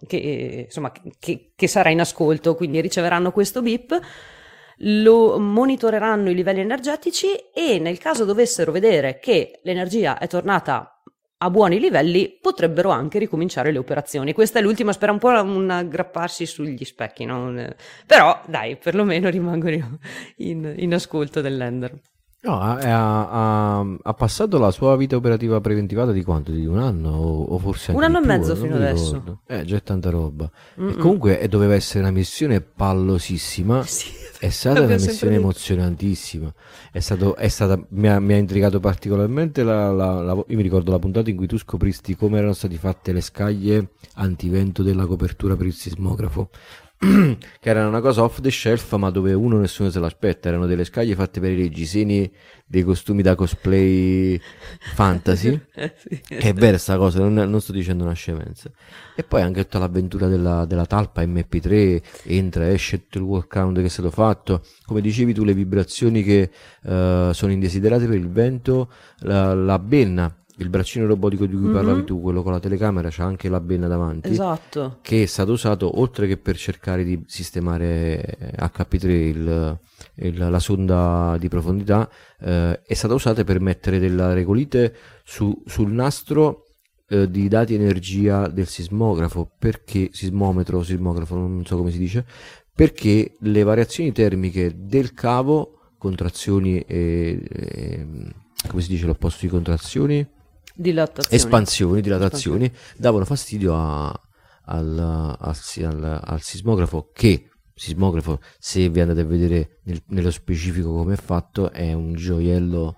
S1: che, insomma, che, che sarà in ascolto, quindi riceveranno questo bip lo monitoreranno i livelli energetici e nel caso dovessero vedere che l'energia è tornata a buoni livelli potrebbero anche ricominciare le operazioni. Questa è l'ultima, spera un po' un aggrapparsi sugli specchi, no? però dai, perlomeno rimangono in, in ascolto dell'ender.
S2: No, ha, ha, ha, passato la sua vita operativa preventivata di quanto? Di un anno o, forse
S1: Un anno
S2: e
S1: mezzo fino adesso.
S2: Eh, già è tanta roba. E comunque eh, doveva essere una missione pallosissima.
S1: Sì.
S2: È stata una missione emozionantissima. È stato, è stata, mi, ha, mi, ha, intrigato particolarmente la, la, la, Io mi ricordo la puntata in cui tu scopristi come erano state fatte le scaglie antivento della copertura per il sismografo. che erano una cosa off the shelf, ma dove uno nessuno se l'aspetta. Erano delle scaglie fatte per i reggiseni dei costumi da cosplay fantasy. Eh, sì. È vera sta cosa, non, non, sto dicendo una scemenza. E poi anche tutta l'avventura della, della talpa MP3, entra, esce tutto il workaround che è stato fatto. Come dicevi tu, le vibrazioni che uh, sono indesiderate per il vento, la, la benna il braccino robotico di cui mm-hmm. parlavi tu, quello con la telecamera, c'ha anche la benna davanti.
S1: Esatto.
S2: Che è stato usato oltre che per cercare di sistemare HP3 il, il, la sonda di profondità, eh, è stata usata per mettere della regolite su, sul nastro eh, di dati energia del sismografo, perché sismometro, sismografo, non so come si dice, perché le variazioni termiche del cavo, contrazioni e, e come si dice l'opposto di contrazioni?
S1: Dilatazioni.
S2: espansioni, dilatazioni, Espansione. davano fastidio a, al, al, al, al, sismografo che sismografo se vi andate a vedere nel, nello specifico come è fatto è un gioiello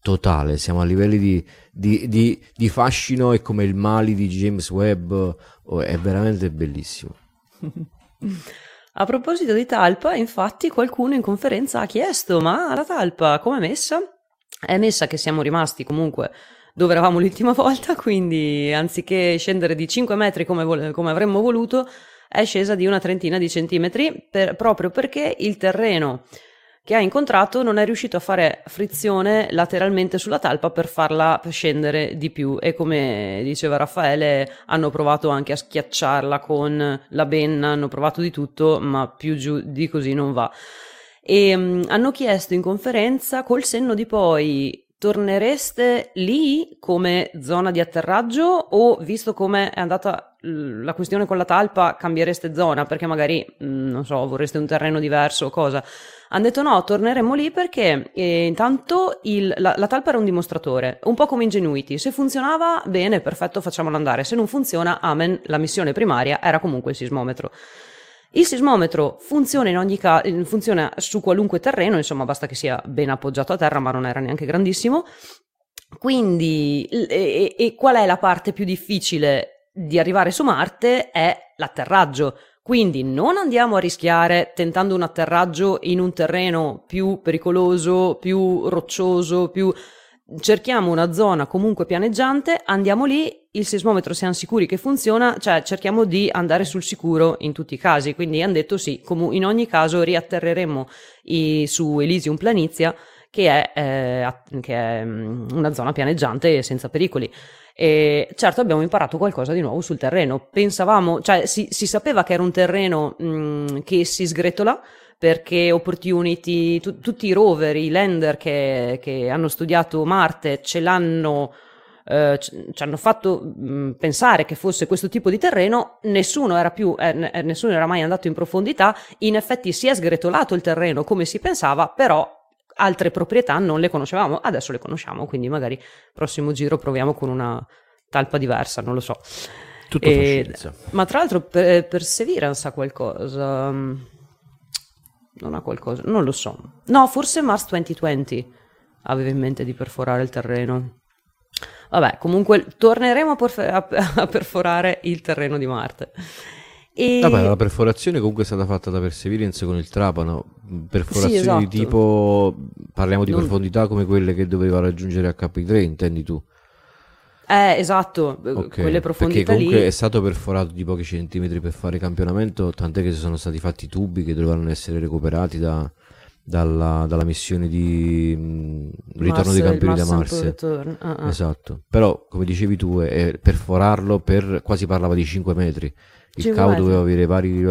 S2: totale siamo a livelli di, di, di, di fascino e come il Mali di James Webb oh, è veramente bellissimo
S1: a proposito di talpa infatti qualcuno in conferenza ha chiesto ma la talpa come è messa? è messa che siamo rimasti comunque dove eravamo l'ultima volta, quindi anziché scendere di 5 metri come, vo- come avremmo voluto, è scesa di una trentina di centimetri, per, proprio perché il terreno che ha incontrato non è riuscito a fare frizione lateralmente sulla talpa per farla scendere di più e come diceva Raffaele hanno provato anche a schiacciarla con la benna, hanno provato di tutto ma più giù di così non va. E um, hanno chiesto in conferenza col senno di poi tornereste lì come zona di atterraggio o visto come è andata la questione con la talpa cambiereste zona? Perché magari mm, non so vorreste un terreno diverso o cosa. Hanno detto no torneremo lì perché eh, intanto il, la, la, talpa era un dimostratore un po' come Ingenuity se funzionava bene perfetto facciamolo andare. Se non funziona amen la missione primaria era comunque il sismometro il sismometro funziona, in ogni ca- funziona su qualunque terreno, insomma basta che sia ben appoggiato a terra, ma non era neanche grandissimo. Quindi, e, e qual è la parte più difficile di arrivare su Marte? È l'atterraggio. Quindi non andiamo a rischiare tentando un atterraggio in un terreno più pericoloso, più roccioso, più cerchiamo una zona comunque pianeggiante, andiamo lì, il sismometro siamo sicuri che funziona, cioè cerchiamo di andare sul sicuro in tutti i casi, quindi hanno detto sì, com- in ogni caso riatterreremo i- su Elysium Planizia che è, eh, che è mm, una zona pianeggiante e senza pericoli. E certo abbiamo imparato qualcosa di nuovo sul terreno. Pensavamo, cioè si, si sapeva che era un terreno mh, mm, che si sgretola, perché Opportunity, tu, tutti i rover, i lander che, che hanno studiato Marte ce l'hanno eh, ci hanno fatto mh, mm, pensare che fosse questo tipo di terreno, nessuno era più, eh, eh, nessuno era mai andato in profondità, in effetti si è sgretolato il terreno come si pensava, però altre proprietà non le conoscevamo, adesso le conosciamo, quindi magari prossimo giro proviamo con una talpa diversa, non lo so.
S2: Tutto e,
S1: ma tra l'altro per, Perseverance ha qualcosa non ha qualcosa, non lo so. No, forse Mars 2020 aveva in mente di perforare il terreno. Vabbè, comunque torneremo a, porf- a, perforare il terreno di Marte. E...
S2: Vabbè, la perforazione comunque è stata fatta da Perseverance con il trapano. Perforazioni
S1: Sì, esatto.
S2: di tipo. Parliamo di
S1: Non-
S2: profondità come quelle che doveva raggiungere HP3, intendi tu?
S1: Eh, esatto,
S2: Ok,
S1: quelle profondità
S2: Perché comunque
S1: lì.
S2: è stato perforato di pochi centimetri per fare campionamento, tant'è che sono stati fatti tubi che dovevano essere recuperati da- dalla, dalla missione di mh, ritorno dei
S1: Mars-
S2: campioni da
S1: Mars ah, ah.
S2: Esatto, però come dicevi tu, è perforarlo per quasi parlava di 5 metri. Il
S1: 5
S2: cavo
S1: metri.
S2: doveva avere vari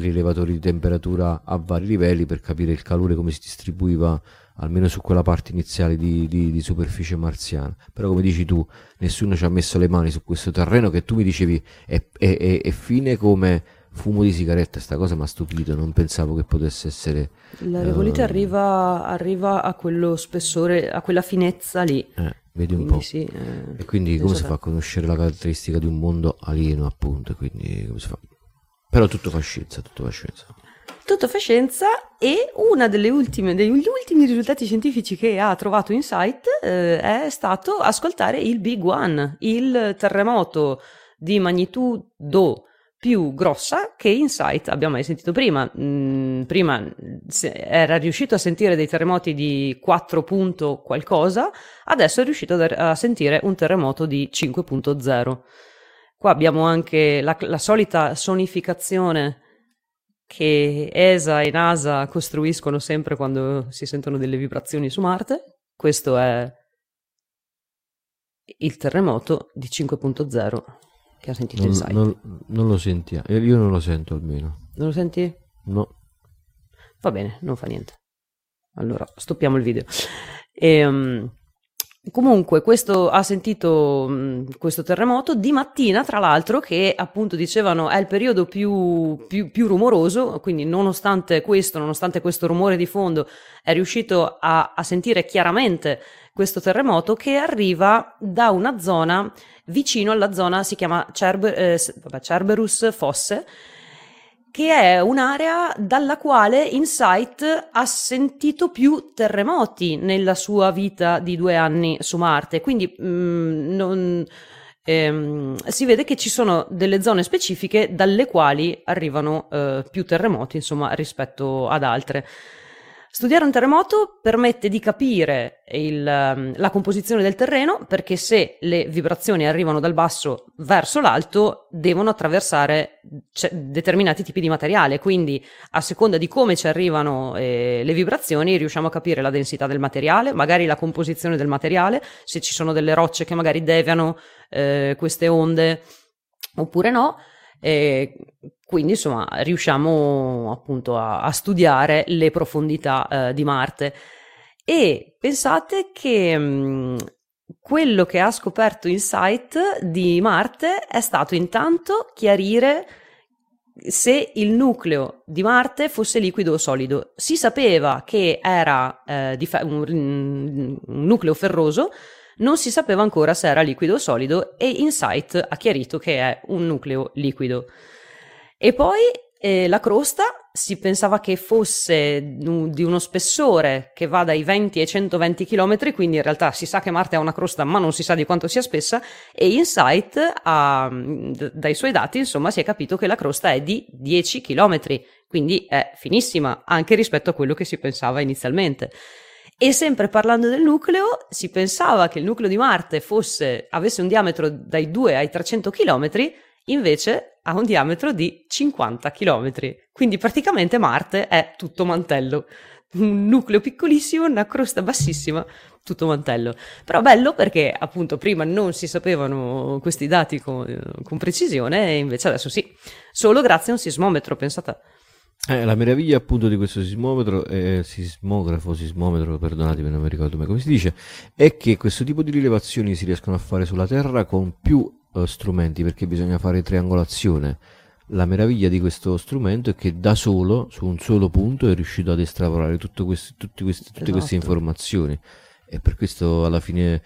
S2: rilevatori di temperatura a vari livelli per capire il calore come si distribuiva almeno su quella parte iniziale di, di- di superficie marziana. Però come dici tu, nessuno ci ha messo le mani su questo terreno che tu mi dicevi è, è- è- è fine come fumo di sigaretta. Sta cosa mi ha stupito, non pensavo che potesse essere...
S1: La Revolite
S2: eh,
S1: arriva, arriva a quello spessore, a quella finezza lì.
S2: eh, vedi un
S1: Quindi
S2: po'.
S1: sì, eh,
S2: E quindi come si fa a conoscere la caratteristica di un mondo alieno, appunto? e Quindi come si fa? Però tutto fa scienza, tutto fa scienza.
S1: Tutto fa scienza e uno degli ultimi risultati scientifici che ha trovato Insight eh, è stato ascoltare il Big One, il terremoto di magnitudo più grossa che Insight abbia mai sentito prima. Mm, prima era riuscito a sentire dei terremoti di 4 punto qualcosa, adesso è riuscito a sentire un terremoto di 5.0. Qua abbiamo anche la, la solita sonificazione che ESA e NASA costruiscono sempre quando si sentono delle vibrazioni su Marte. Questo è il terremoto di 5.0 che ha sentito
S2: Non,
S1: Insight.
S2: non- non lo sentiamo, io non lo sento almeno.
S1: Non lo senti?
S2: No.
S1: Va bene, non fa niente. Allora, stoppiamo il video. Ehm, comunque, questo ha sentito mh, questo terremoto di mattina, tra l'altro, che appunto dicevano è il periodo più, più- più rumoroso, quindi nonostante questo, nonostante questo rumore di fondo, è riuscito a, a sentire chiaramente questo terremoto che arriva da una zona vicino alla zona, si chiama Cerber- eh, Cerberus Fosse, che è un'area dalla quale Insight ha sentito più terremoti nella sua vita di due anni su Marte. Quindi mm, non- ehm, si vede che ci sono delle zone specifiche dalle quali arrivano eh, più terremoti, insomma, rispetto ad altre. Studiare un terremoto permette di capire il, ehm, la composizione del terreno perché se le vibrazioni arrivano dal basso verso l'alto devono attraversare ce- determinati tipi di materiale, quindi a seconda di come ci arrivano eh, le vibrazioni riusciamo a capire la densità del materiale, magari la composizione del materiale, se ci sono delle rocce che magari deviano eh, queste onde oppure no. E quindi insomma riusciamo appunto a, a studiare le profondità eh, di Marte e pensate che mh, quello che ha scoperto Insight di Marte è stato intanto chiarire se il nucleo di Marte fosse liquido o solido. Si sapeva che era eh, fe- un, un nucleo ferroso, non si sapeva ancora se era liquido o solido e Insight ha chiarito che è un nucleo liquido. E poi eh, la crosta si pensava che fosse di uno spessore che va dai 20 ai 120 km, quindi in realtà si sa che Marte ha una crosta, ma non si sa di quanto sia spessa. E Insight, ha, dai suoi dati, insomma, si è capito che la crosta è di 10 km, quindi è finissima anche rispetto a quello che si pensava inizialmente. E sempre parlando del nucleo, si pensava che il nucleo di Marte fosse, avesse un diametro dai 2 ai 300 km, invece ha un diametro di 50 km. Quindi praticamente Marte è tutto mantello. Un nucleo piccolissimo, una crosta bassissima, tutto mantello. Però bello perché appunto prima non si sapevano questi dati con, con precisione e invece adesso sì, solo grazie a un sismometro, pensate.
S2: Eh, la meraviglia appunto di questo sismometro, eh, sismografo, sismometro, perdonatemi, non mi ricordo mai come si dice, è che questo tipo di rilevazioni si riescono a fare sulla Terra con più eh, strumenti perché bisogna fare triangolazione. La meraviglia di questo strumento è che da solo, su un solo punto, è riuscito ad estrapolare tutto questi- tutti questi- tutte queste
S1: Esatto.
S2: informazioni e per questo alla fine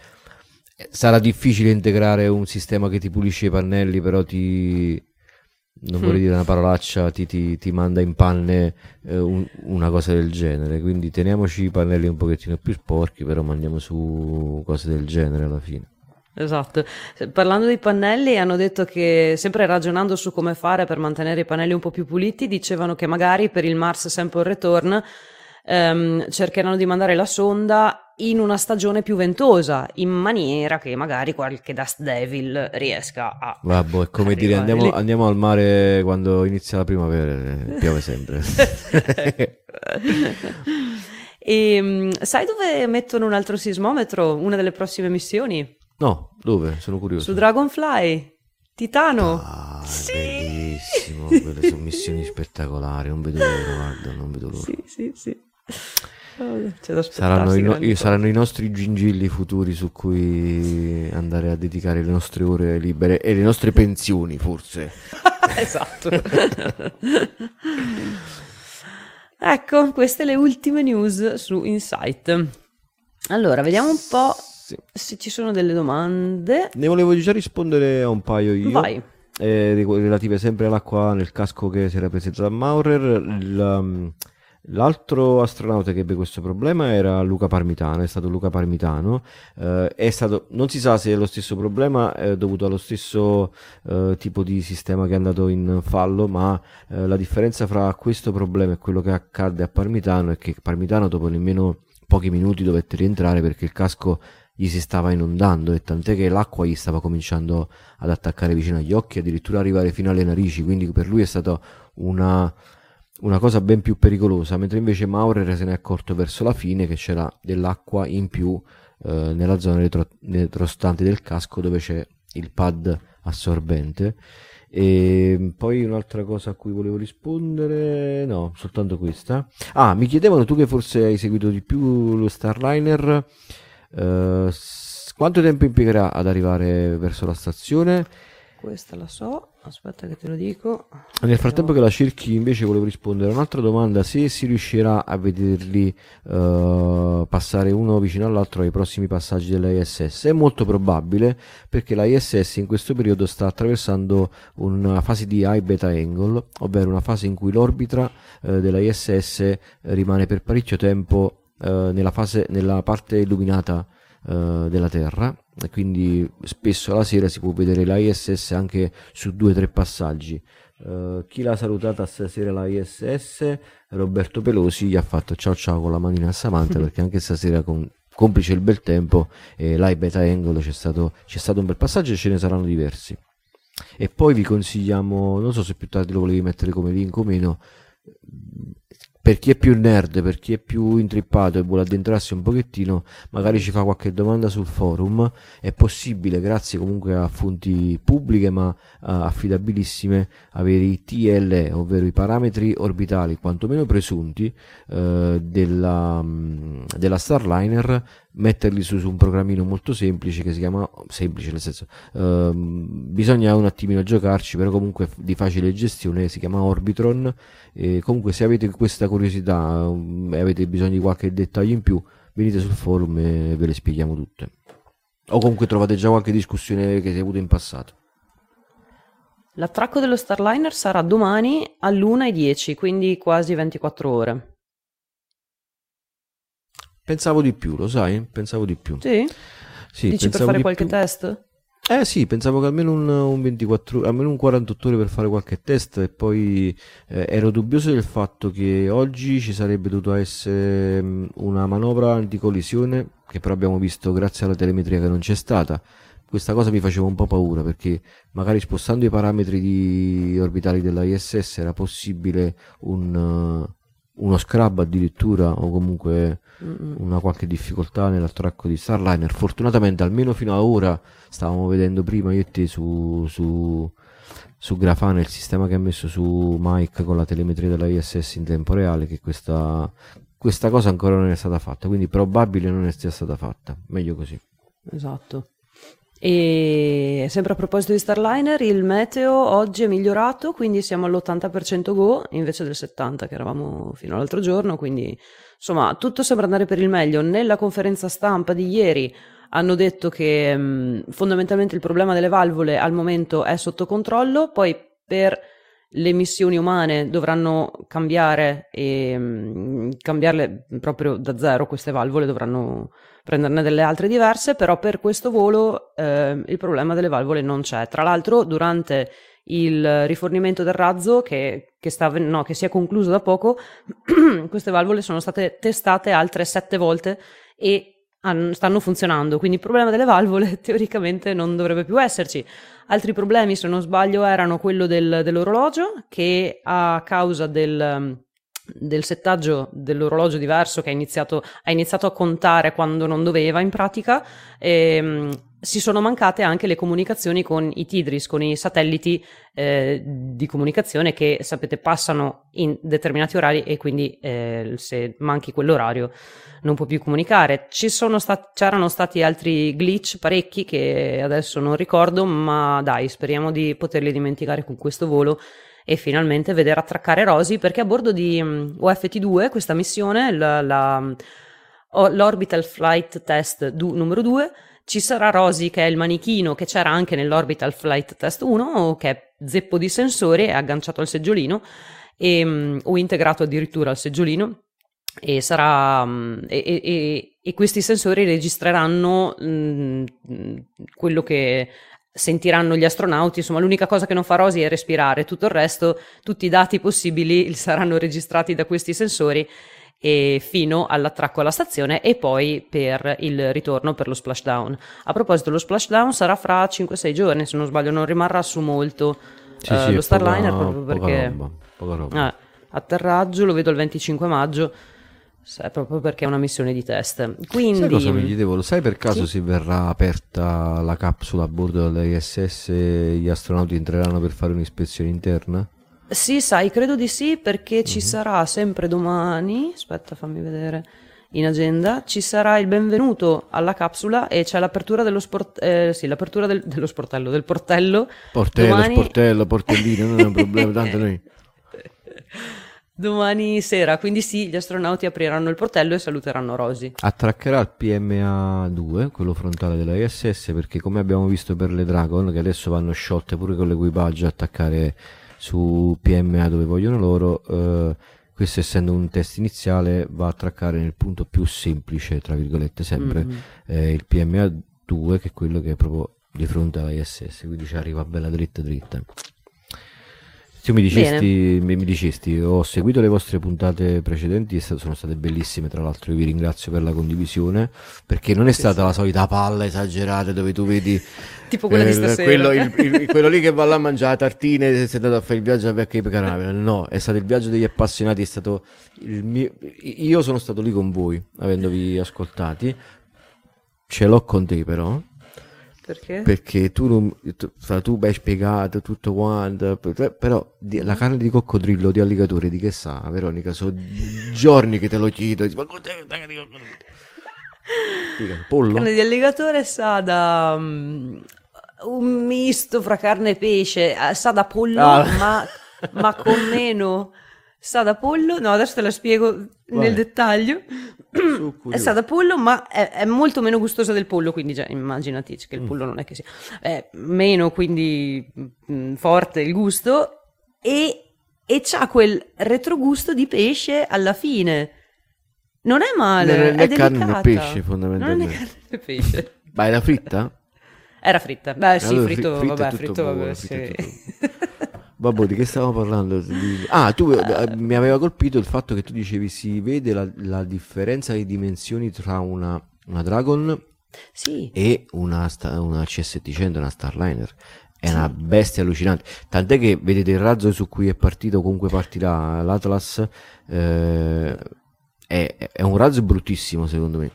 S2: eh, sarà difficile integrare un sistema che ti pulisce i pannelli, però ti non vorrei
S1: Mm.
S2: dire una parolaccia, ti, ti- ti manda in panne eh, un- una cosa del genere. Quindi teniamoci i pannelli un pochettino più sporchi, però mandiamo su cose del genere alla fine.
S1: Esatto. Parlando dei pannelli, hanno detto che, sempre ragionando su come fare per mantenere i pannelli un po' più puliti, dicevano che magari per il Mars Sample Return ehm, cercheranno di mandare la sonda in una stagione più ventosa, in maniera che magari qualche Dust Devil riesca a.
S2: Vabbè, è come dire andiamo, andiamo, al mare quando inizia la primavera, eh, piove sempre.
S1: e ehm, sai dove mettono un altro sismometro? Una delle prossime missioni?
S2: No, dove? Sono curioso.
S1: Su Dragonfly. Titano.
S2: Ah, sì. bellissimo. Quelle sono missioni spettacolari. Non vedo l'ora, guarda, non vedo l'ora.
S1: Sì, sì, sì. Oh,
S2: saranno, i no- saranno i nostri gingilli futuri su cui andare a dedicare le nostre ore libere e le nostre pensioni, forse.
S1: esatto. ecco, queste le ultime news su Insight. Allora, vediamo un po' sì. se ci sono delle domande.
S2: Ne volevo già rispondere a un paio io.
S1: Vai.
S2: Eh, relative sempre all'acqua nel casco che si era presentato a Maurer. Il, um, L'altro astronauta che ebbe questo problema era Luca Parmitano, è stato Luca Parmitano, eh, stato, non si sa se è lo stesso problema è dovuto allo stesso eh, tipo di sistema che è andato in fallo, ma eh, la differenza fra questo problema e quello che accadde a Parmitano è che Parmitano dopo nemmeno pochi minuti dovette rientrare perché il casco gli si stava inondando e tant'è che l'acqua gli stava cominciando ad attaccare vicino agli occhi, addirittura arrivare fino alle narici, quindi per lui è stata una una cosa ben più pericolosa, mentre invece Maurer se ne è accorto verso la fine che c'era dell'acqua in più eh, nella zona retro- retrostante del casco dove c'è il pad assorbente. E poi un'altra cosa a cui volevo rispondere, no, soltanto questa. Ah, mi chiedevano tu che forse hai seguito di più lo Starliner, eh, quanto tempo impiegherà ad arrivare verso la stazione?
S1: Questa la so, aspetta che te lo dico.
S2: Nel frattempo che la cerchi invece volevo rispondere a un'altra domanda, se si riuscirà a vederli uh, passare uno vicino all'altro ai prossimi passaggi dell'ISS. È molto probabile perché la ISS in questo periodo sta attraversando una fase di high beta angle, ovvero una fase in cui l'orbita uh, della ISS rimane per parecchio tempo uh, nella, fase, nella parte illuminata della Terra e quindi spesso la sera si può vedere la ISS anche su due o tre passaggi. Uh, chi l'ha salutata stasera la ISS? Roberto Pelosi gli ha fatto ciao ciao con la manina a Samantha perché anche stasera con, complice il bel tempo e là beta angle c'è stato, c'è stato un bel passaggio e ce ne saranno diversi. E poi vi consigliamo, non so se più tardi lo volevi mettere come link o meno, per chi è più nerd, per chi è più intrippato e vuole addentrarsi un pochettino, magari ci fa qualche domanda sul forum, è possibile, grazie comunque a fonti pubbliche ma affidabilissime, avere i TLE, ovvero i parametri orbitali quantomeno presunti uh, della, um, della Starliner metterli su, su, un programmino molto semplice che si chiama semplice nel senso uh, bisogna un attimino giocarci però comunque di facile gestione si chiama Orbitron e comunque se avete questa curiosità um, e avete bisogno di qualche dettaglio in più venite sul forum e ve le spieghiamo tutte. O comunque trovate già qualche discussione che si è avuto in passato
S1: L'attracco dello Starliner sarà domani all'1.10, quindi quasi 24 ore.
S2: Pensavo di più, lo sai? Pensavo di più.
S1: Sì?
S2: Sì,
S1: Dici per fare qualche più. test?
S2: Eh sì, pensavo che almeno un, un, 24, almeno un 48 ore per fare qualche test e poi eh, ero dubbioso del fatto che oggi ci sarebbe dovuto essere mm, una manovra anticollisione che però abbiamo visto grazie alla telemetria che non c'è stata. Questa cosa mi faceva un po' paura perché magari spostando i parametri di orbitali della ISS era possibile un, uh, uno scrub addirittura o comunque una qualche difficoltà nell'attracco di Starliner. Fortunatamente, almeno fino ad ora, stavamo vedendo prima io e te su, su, su Grafana il sistema che ha messo su Mike con la telemetria della ISS in tempo reale, che questa, questa cosa ancora non è stata fatta, quindi probabile non è stata fatta. Meglio così.
S1: Esatto. E sempre a proposito di Starliner, il meteo oggi è migliorato, quindi siamo all'80% go invece del 70% che eravamo fino all'altro giorno, quindi insomma tutto sembra andare per il meglio. Nella conferenza stampa di ieri hanno detto che mh, fondamentalmente il problema delle valvole al momento è sotto controllo, poi per le missioni umane dovranno cambiare e mh, cambiarle proprio da zero queste valvole, dovranno prenderne delle altre diverse, però per questo volo eh, il problema delle valvole non c'è. Tra l'altro durante il rifornimento del razzo che, che, sta, no, che si è concluso da poco, queste valvole sono state testate altre sette volte e stanno funzionando, quindi il problema delle valvole teoricamente non dovrebbe più esserci. Altri problemi, se non sbaglio, erano quello del, dell'orologio, che a causa del, del settaggio dell'orologio diverso che ha iniziato, ha iniziato a contare quando non doveva in pratica, ehm, si sono mancate anche le comunicazioni con i TIDRIS, con i satelliti eh, di comunicazione che sapete passano in determinati orari e quindi eh, se manchi quell'orario non può più comunicare. Stat- c'erano stati altri glitch parecchi che adesso non ricordo, ma dai, speriamo di poterli dimenticare con questo volo e finalmente vedere attraccare Rosy perché a bordo di um, OFT2 questa missione, la, la, l'Orbital Flight Test du- numero 2, ci sarà Rosy che è il manichino che c'era anche nell'Orbital Flight Test 1 che è zeppo di sensori è agganciato al seggiolino e, um, o integrato addirittura al seggiolino e, sarà, um, e, e, e, questi sensori registreranno um, quello che sentiranno gli astronauti, insomma l'unica cosa che non fa Rosy è respirare, tutto il resto, tutti i dati possibili saranno registrati da questi sensori e fino all'attracco alla stazione e poi per il ritorno per lo splashdown. A proposito, lo splashdown sarà fra 5-6 giorni, se non sbaglio, non rimarrà su molto sì, uh, sì, lo Starliner poca, proprio perché
S2: roba, poca roba.
S1: Eh, atterraggio lo vedo il 25 maggio. È proprio perché è una missione di test. Quindi...
S2: Sai cosa mi chiedevo? Lo sai per caso sì? se verrà aperta la capsula a bordo dell'ISS gli astronauti entreranno per fare un'ispezione interna?
S1: Sì, sai, credo di sì perché ci mm-hmm. sarà sempre domani, aspetta fammi vedere in agenda, ci sarà il benvenuto alla capsula e c'è l'apertura dello sport, eh, sì, l'apertura del, dello sportello, del portello.
S2: Portello, domani... sportello, portellino, non è un problema, tanto noi...
S1: domani sera, quindi sì, gli astronauti apriranno il portello e saluteranno Rosy.
S2: Attraccherà il PMA2, quello frontale della ISS, perché come abbiamo visto per le Dragon, che adesso vanno sciolte pure con l'equipaggio a attaccare su PMA dove vogliono loro, eh, questo essendo un test iniziale va a traccare nel punto più semplice, tra virgolette sempre, mm-hmm. eh, il PMA 2 che è quello che è proprio di fronte alla ISS, quindi ci arriva bella dritta dritta. Tu mi dicesti, mi, mi dicesti, ho seguito le vostre puntate precedenti, sono state bellissime, tra l'altro, io vi ringrazio per la condivisione, perché non è sì, stata sì. la solita palla esagerata dove tu vedi
S1: tipo quella eh, di stasera.
S2: Quello, il, il, quello, lì che va là a mangiare tartine si è andato a fare il viaggio a Cape Canaveral. No, è stato il viaggio degli appassionati, è stato il mio... Io sono stato lì con voi, avendovi ascoltati. Ce l'ho con te però.
S1: Perché?
S2: Perché tu, non, tu, tu hai spiegato tutto quanto, però la carne di coccodrillo, di alligatore, di che sa, Veronica? Sono giorni che te lo chiedo. Ma cos'è carne di coccodrillo?
S1: Pollo? Carne di alligatore sa da um, un misto fra carne e pesce, eh, sa da pollo, ah. ma, ma, con meno. Sa da pollo, no, adesso te la spiego Vai. nel dettaglio. È sa da pollo, ma è, è, molto meno gustosa del pollo, quindi già immaginati che il mm. pollo non è che sia è meno, quindi mh, mm, forte il gusto e, e c'ha quel retrogusto di pesce alla fine. Non è male, non è, è, è carne né
S2: pesce fondamentalmente. Non è carne né pesce. Ma era fritta?
S1: Era fritta. Beh, sì, allora, fritto, fritto, vabbè, fritto, buono, vabbè, sì.
S2: Vabbè, di che stavamo parlando? Ah, tu uh, mi aveva colpito il fatto che tu dicevi si vede la, la differenza di dimensioni tra una, una Dragon
S1: sì.
S2: e una, una CS700, una Starliner. È sì. una bestia allucinante. Tant'è che vedete il razzo su cui è partito, comunque partirà l'Atlas. Eh, è, è, un razzo bruttissimo, secondo me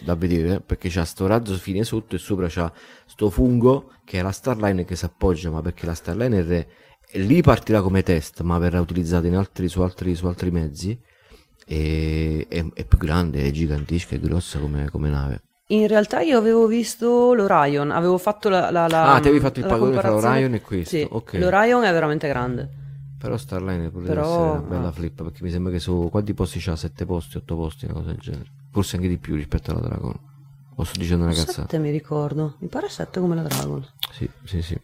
S2: da vedere perché c'ha sto razzo fine sotto e sopra c'ha sto fungo che è la Starliner che si appoggia ma perché la Starliner è, è, lì partirà come test ma verrà utilizzata altri, su, altri, su, altri, mezzi e è, è, più grande, è gigantesca, è grossa come, come, nave
S1: in realtà io avevo visto l'Orion avevo fatto la, la, la
S2: ah ti avevi fatto il paragone tra l'Orion e questo
S1: sì,
S2: okay.
S1: l'Orion è veramente grande
S2: però Starliner potrebbe Però... essere una bella flip perché mi sembra che su quanti posti c'ha? 7 posti, 8 posti, una cosa del genere. Forse anche di più rispetto alla Dragon. O sto dicendo una cazzata?
S1: 7 mi ricordo. Mi pare 7 come la Dragon.
S2: Sì, sì, sì.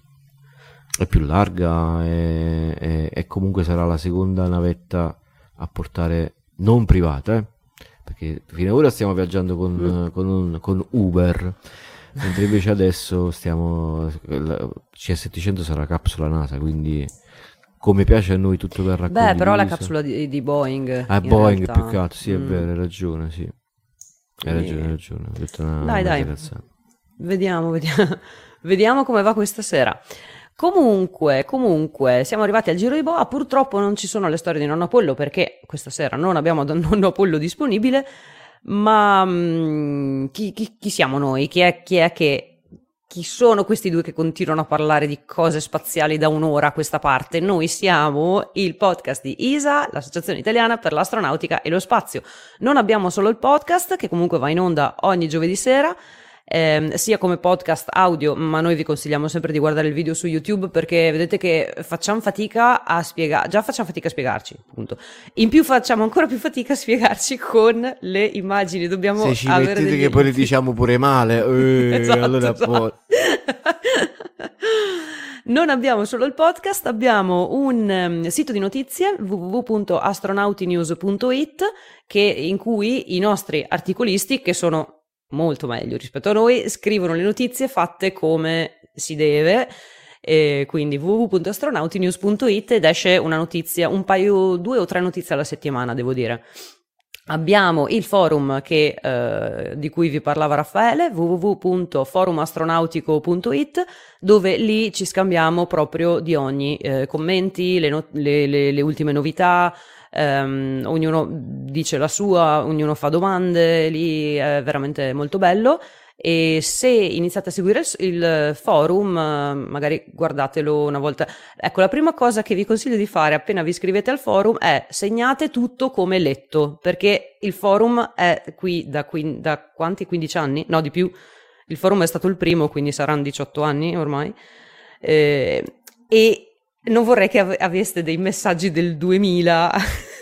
S2: È più larga e, e, e, comunque sarà la seconda navetta a portare non privata, eh? perché fino ad ora stiamo viaggiando con, mm. con, con Uber, mentre invece adesso stiamo... CS700 sarà capsula NASA, quindi come piace a noi tutto verrà
S1: Beh, però la capsula di, di Boeing.
S2: Ah, Boeing realtà. più altro, sì, mm. è vero, hai ragione, sì. Hai ragione, hai ragione. Ho detto una,
S1: dai, dai. Vediamo, vediamo. vediamo come va questa sera. Comunque, comunque, siamo arrivati al giro di boa. Purtroppo non ci sono le storie di nonno Apollo perché questa sera non abbiamo nonno Apollo disponibile. Ma mh, mm, chi, chi, chi, siamo noi? Chi è, chi è che chi sono questi due che continuano a parlare di cose spaziali da un'ora a questa parte? Noi siamo il podcast di ISA, l'Associazione Italiana per l'Astronautica e lo Spazio. Non abbiamo solo il podcast, che comunque va in onda ogni giovedì sera, eh, sia come podcast audio, ma noi vi consigliamo sempre di guardare il video su YouTube perché vedete che facciamo fatica a spiegare, già facciamo fatica a spiegarci, appunto. In più facciamo ancora più fatica a spiegarci con le immagini, dobbiamo
S2: Se ci mettete che poi le diciamo pure male, eh, esatto, allora esatto.
S1: Non abbiamo solo il podcast, abbiamo un um, sito di notizie www.astronautinews.it che, in cui i nostri articolisti, che sono molto meglio rispetto a noi, scrivono le notizie fatte come si deve. E quindi www.astronautinews.it ed esce una notizia, un paio, due o tre notizie alla settimana, devo dire. Abbiamo il forum che, eh, di cui vi parlava Raffaele, www.forumastronautico.it, dove lì ci scambiamo proprio di ogni eh, commenti, le, no- le, le, le ultime novità, ehm, ognuno dice la sua, ognuno fa domande, lì è veramente molto bello. E se iniziate a seguire il, forum, magari guardatelo una volta. Ecco, la prima cosa che vi consiglio di fare appena vi iscrivete al forum è segnate tutto come letto, perché il forum è qui da, qui, da quanti? 15 anni? No, di più. Il forum è stato il primo, quindi saranno 18 anni ormai. Eh, e non vorrei che av- aveste dei messaggi del 2000,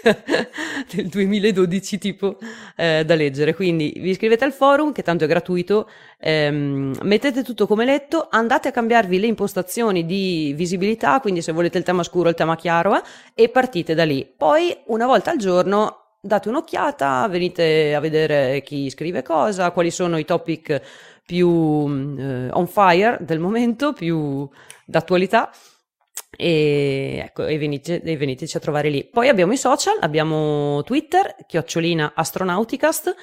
S1: del 2012 tipo eh, da leggere. Quindi vi iscrivete al forum, che tanto è gratuito, ehm, mettete tutto come letto, andate a cambiarvi le impostazioni di visibilità, quindi se volete il tema scuro, il tema chiaro, eh, e partite da lì. Poi una volta al giorno date un'occhiata, venite a vedere chi scrive cosa, quali sono i topic più eh, on fire del momento, più d'attualità e, ecco, e, venite, veniteci a trovare lì. Poi abbiamo i social, abbiamo Twitter, chiocciolina astronauticast,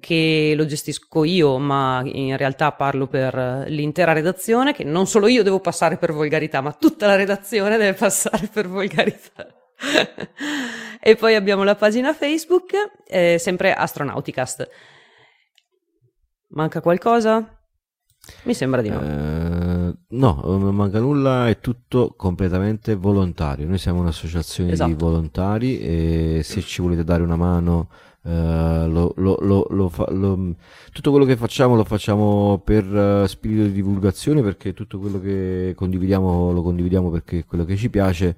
S1: che lo gestisco io, ma in realtà parlo per l'intera redazione, che non solo io devo passare per volgarità, ma tutta la redazione deve passare per volgarità. e poi abbiamo la pagina Facebook, eh, sempre Astronauticast. Manca qualcosa? Mi sembra di no.
S2: Eh, no, non manca nulla, è tutto completamente volontario. Noi siamo un'associazione esatto. di volontari e se ci volete dare una mano, eh, lo, lo, lo, fa, tutto quello che facciamo lo facciamo per uh, spirito di divulgazione perché tutto quello che condividiamo lo condividiamo perché è quello che ci piace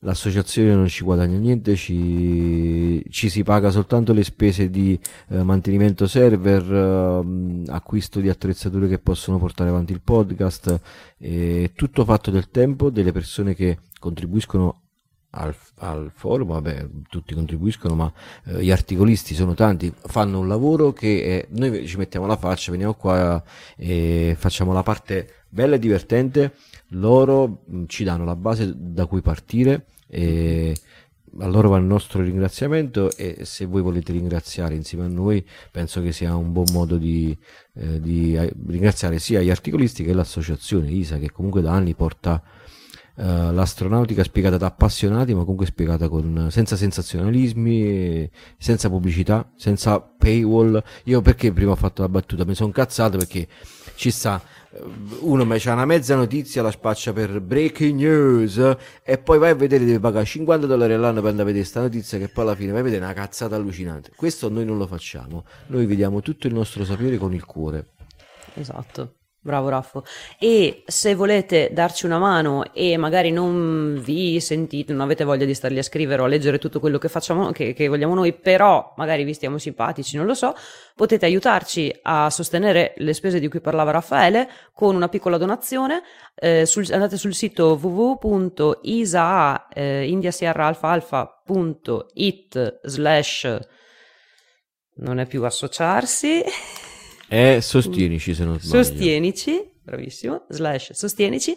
S2: l'associazione non ci guadagna niente, ci, ci si paga soltanto le spese di eh, mantenimento server, eh, acquisto di attrezzature che possono portare avanti il podcast, eh, tutto fatto del tempo delle persone che contribuiscono al, al forum, vabbè, tutti contribuiscono, ma eh, gli articolisti sono tanti, fanno un lavoro che noi ci mettiamo la faccia, veniamo qua e facciamo la parte bella e divertente loro mm, ci danno la base da cui partire e a loro va il nostro ringraziamento e se voi volete ringraziare insieme a noi penso che sia un buon modo di, eh, di eh, ringraziare sia gli articolisti che l'associazione ISA che comunque da anni porta eh, l'astronautica spiegata da appassionati ma comunque spiegata con, senza sensazionalismi senza pubblicità senza paywall. Io perché prima ho fatto la battuta? Mi sono cazzato perché ci sta uno mi c'ha una mezza notizia, la spaccia per breaking news e poi vai a vedere, devi pagare 50 dollari all'anno per andare a vedere questa notizia che poi alla fine vai a vedere una cazzata allucinante. Questo noi non lo facciamo, noi vediamo tutto il nostro sapere con il cuore.
S1: Esatto. Bravo Raffo. E se volete darci una mano e magari non vi sentite, non avete voglia di starli a scrivere o a leggere tutto quello che facciamo, che, che vogliamo noi, però magari vi stiamo simpatici, non lo so, potete aiutarci a sostenere le spese di cui parlava Raffaele con una piccola donazione. Eh, sul, andate sul sito www.isa.indiasierraalfaalfa.it slash non è più associarsi
S2: e sostienici se non
S1: sbaglio. Sostienici, bravissimo, slash sostienici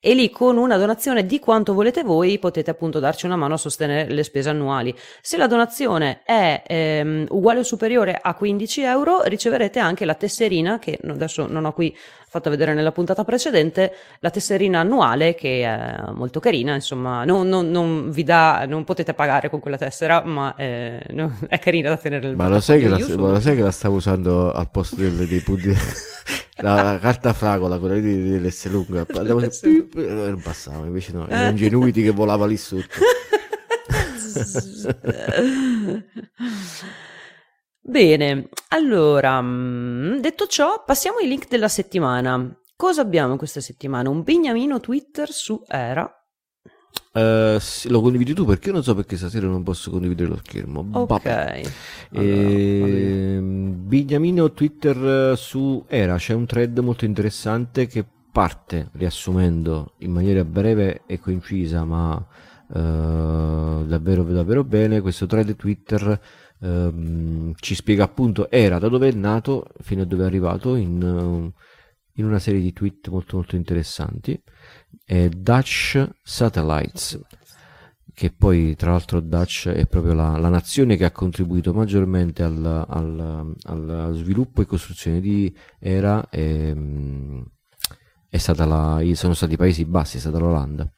S1: e lì con una donazione di quanto volete voi potete appunto darci una mano a sostenere le spese annuali. Se la donazione è ehm, uguale o superiore a 15 euro riceverete anche la tesserina che adesso non ho qui fatto vedere nella puntata precedente, la tesserina annuale che è molto carina, insomma non, non, non vi dà, non potete pagare con quella tessera ma è, no, è carina da tenere nel
S2: ma lo, sai che la, ma lo sai che la stavo usando al posto delle, dei punti la, carta fragola, quella lì dell'S lunga, pip, non passava, invece no, era Ingenuity che volava lì sotto.
S1: Bene, allora, mm, detto ciò, passiamo ai link della settimana. Cosa abbiamo questa settimana? Un bignamino Twitter su Era.
S2: Uh, sì, lo condividi tu perché io non so perché stasera non posso condividere lo schermo.
S1: Ok.
S2: Allora, e... Bignamino Twitter su Era c'è un thread molto interessante che parte riassumendo in maniera breve e concisa, ma uh, davvero, davvero bene. Questo thread Twitter um, ci spiega appunto Era da dove è nato fino a dove è arrivato in, in una serie di tweet molto, molto interessanti è Dutch Satellites, che poi tra l'altro Dutch è proprio la, la nazione che ha contribuito maggiormente al, al, al, sviluppo e costruzione di Era, è stata la, sono stati i Paesi Bassi, è stata l'Olanda.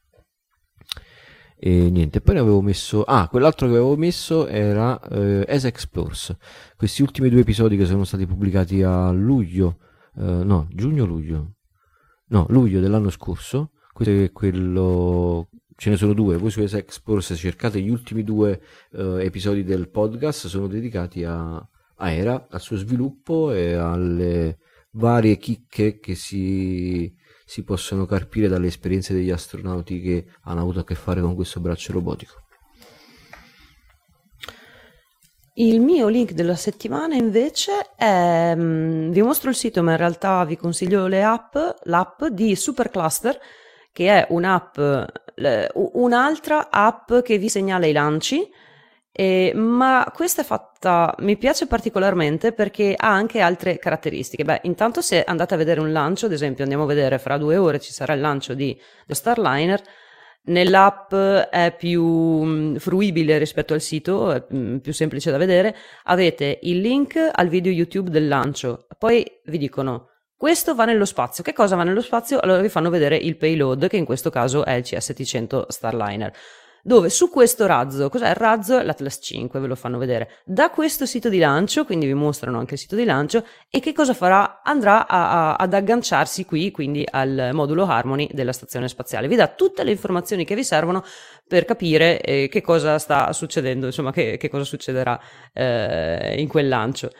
S2: E niente, poi ne avevo messo. Ah, quell'altro che avevo messo era eh, As Explores. Questi ultimi due episodi che sono stati pubblicati a luglio, eh, no, giugno-luglio, no, luglio dell'anno scorso, questo è quello ce ne sono due. Voi su Explorers cercate gli ultimi due uh, episodi del podcast sono dedicati a, a Era al suo sviluppo e alle varie chicche che si, si possono carpire dalle esperienze degli astronauti che hanno avuto a che fare con questo braccio robotico.
S1: Il mio link della settimana invece è, mm, vi mostro il sito ma in realtà vi consiglio le app, l'app di Supercluster che è un'app, un'altra app che vi segnala i lanci. Eh, ma questa è fatta, mi piace particolarmente perché ha anche altre caratteristiche. Beh, intanto se andate a vedere un lancio, ad esempio andiamo a vedere fra due ore ci sarà il lancio di The Starliner, nell'app è più mm, fruibile rispetto al sito, è mm, più semplice da vedere, avete il link al video YouTube del lancio, poi vi dicono questo va nello spazio. Che cosa va nello spazio? Allora vi fanno vedere il payload, che in questo caso è il CS700 Starliner. Dove su questo razzo, cos'è il razzo? L'Atlas 5, ve lo fanno vedere. Da questo sito di lancio, quindi vi mostrano anche il sito di lancio, e che cosa farà? Andrà a, a, ad agganciarsi qui, quindi al modulo Harmony della stazione spaziale. Vi dà tutte le informazioni che vi servono per capire eh, che cosa sta succedendo, insomma, che, che cosa succederà eh, in quel lancio.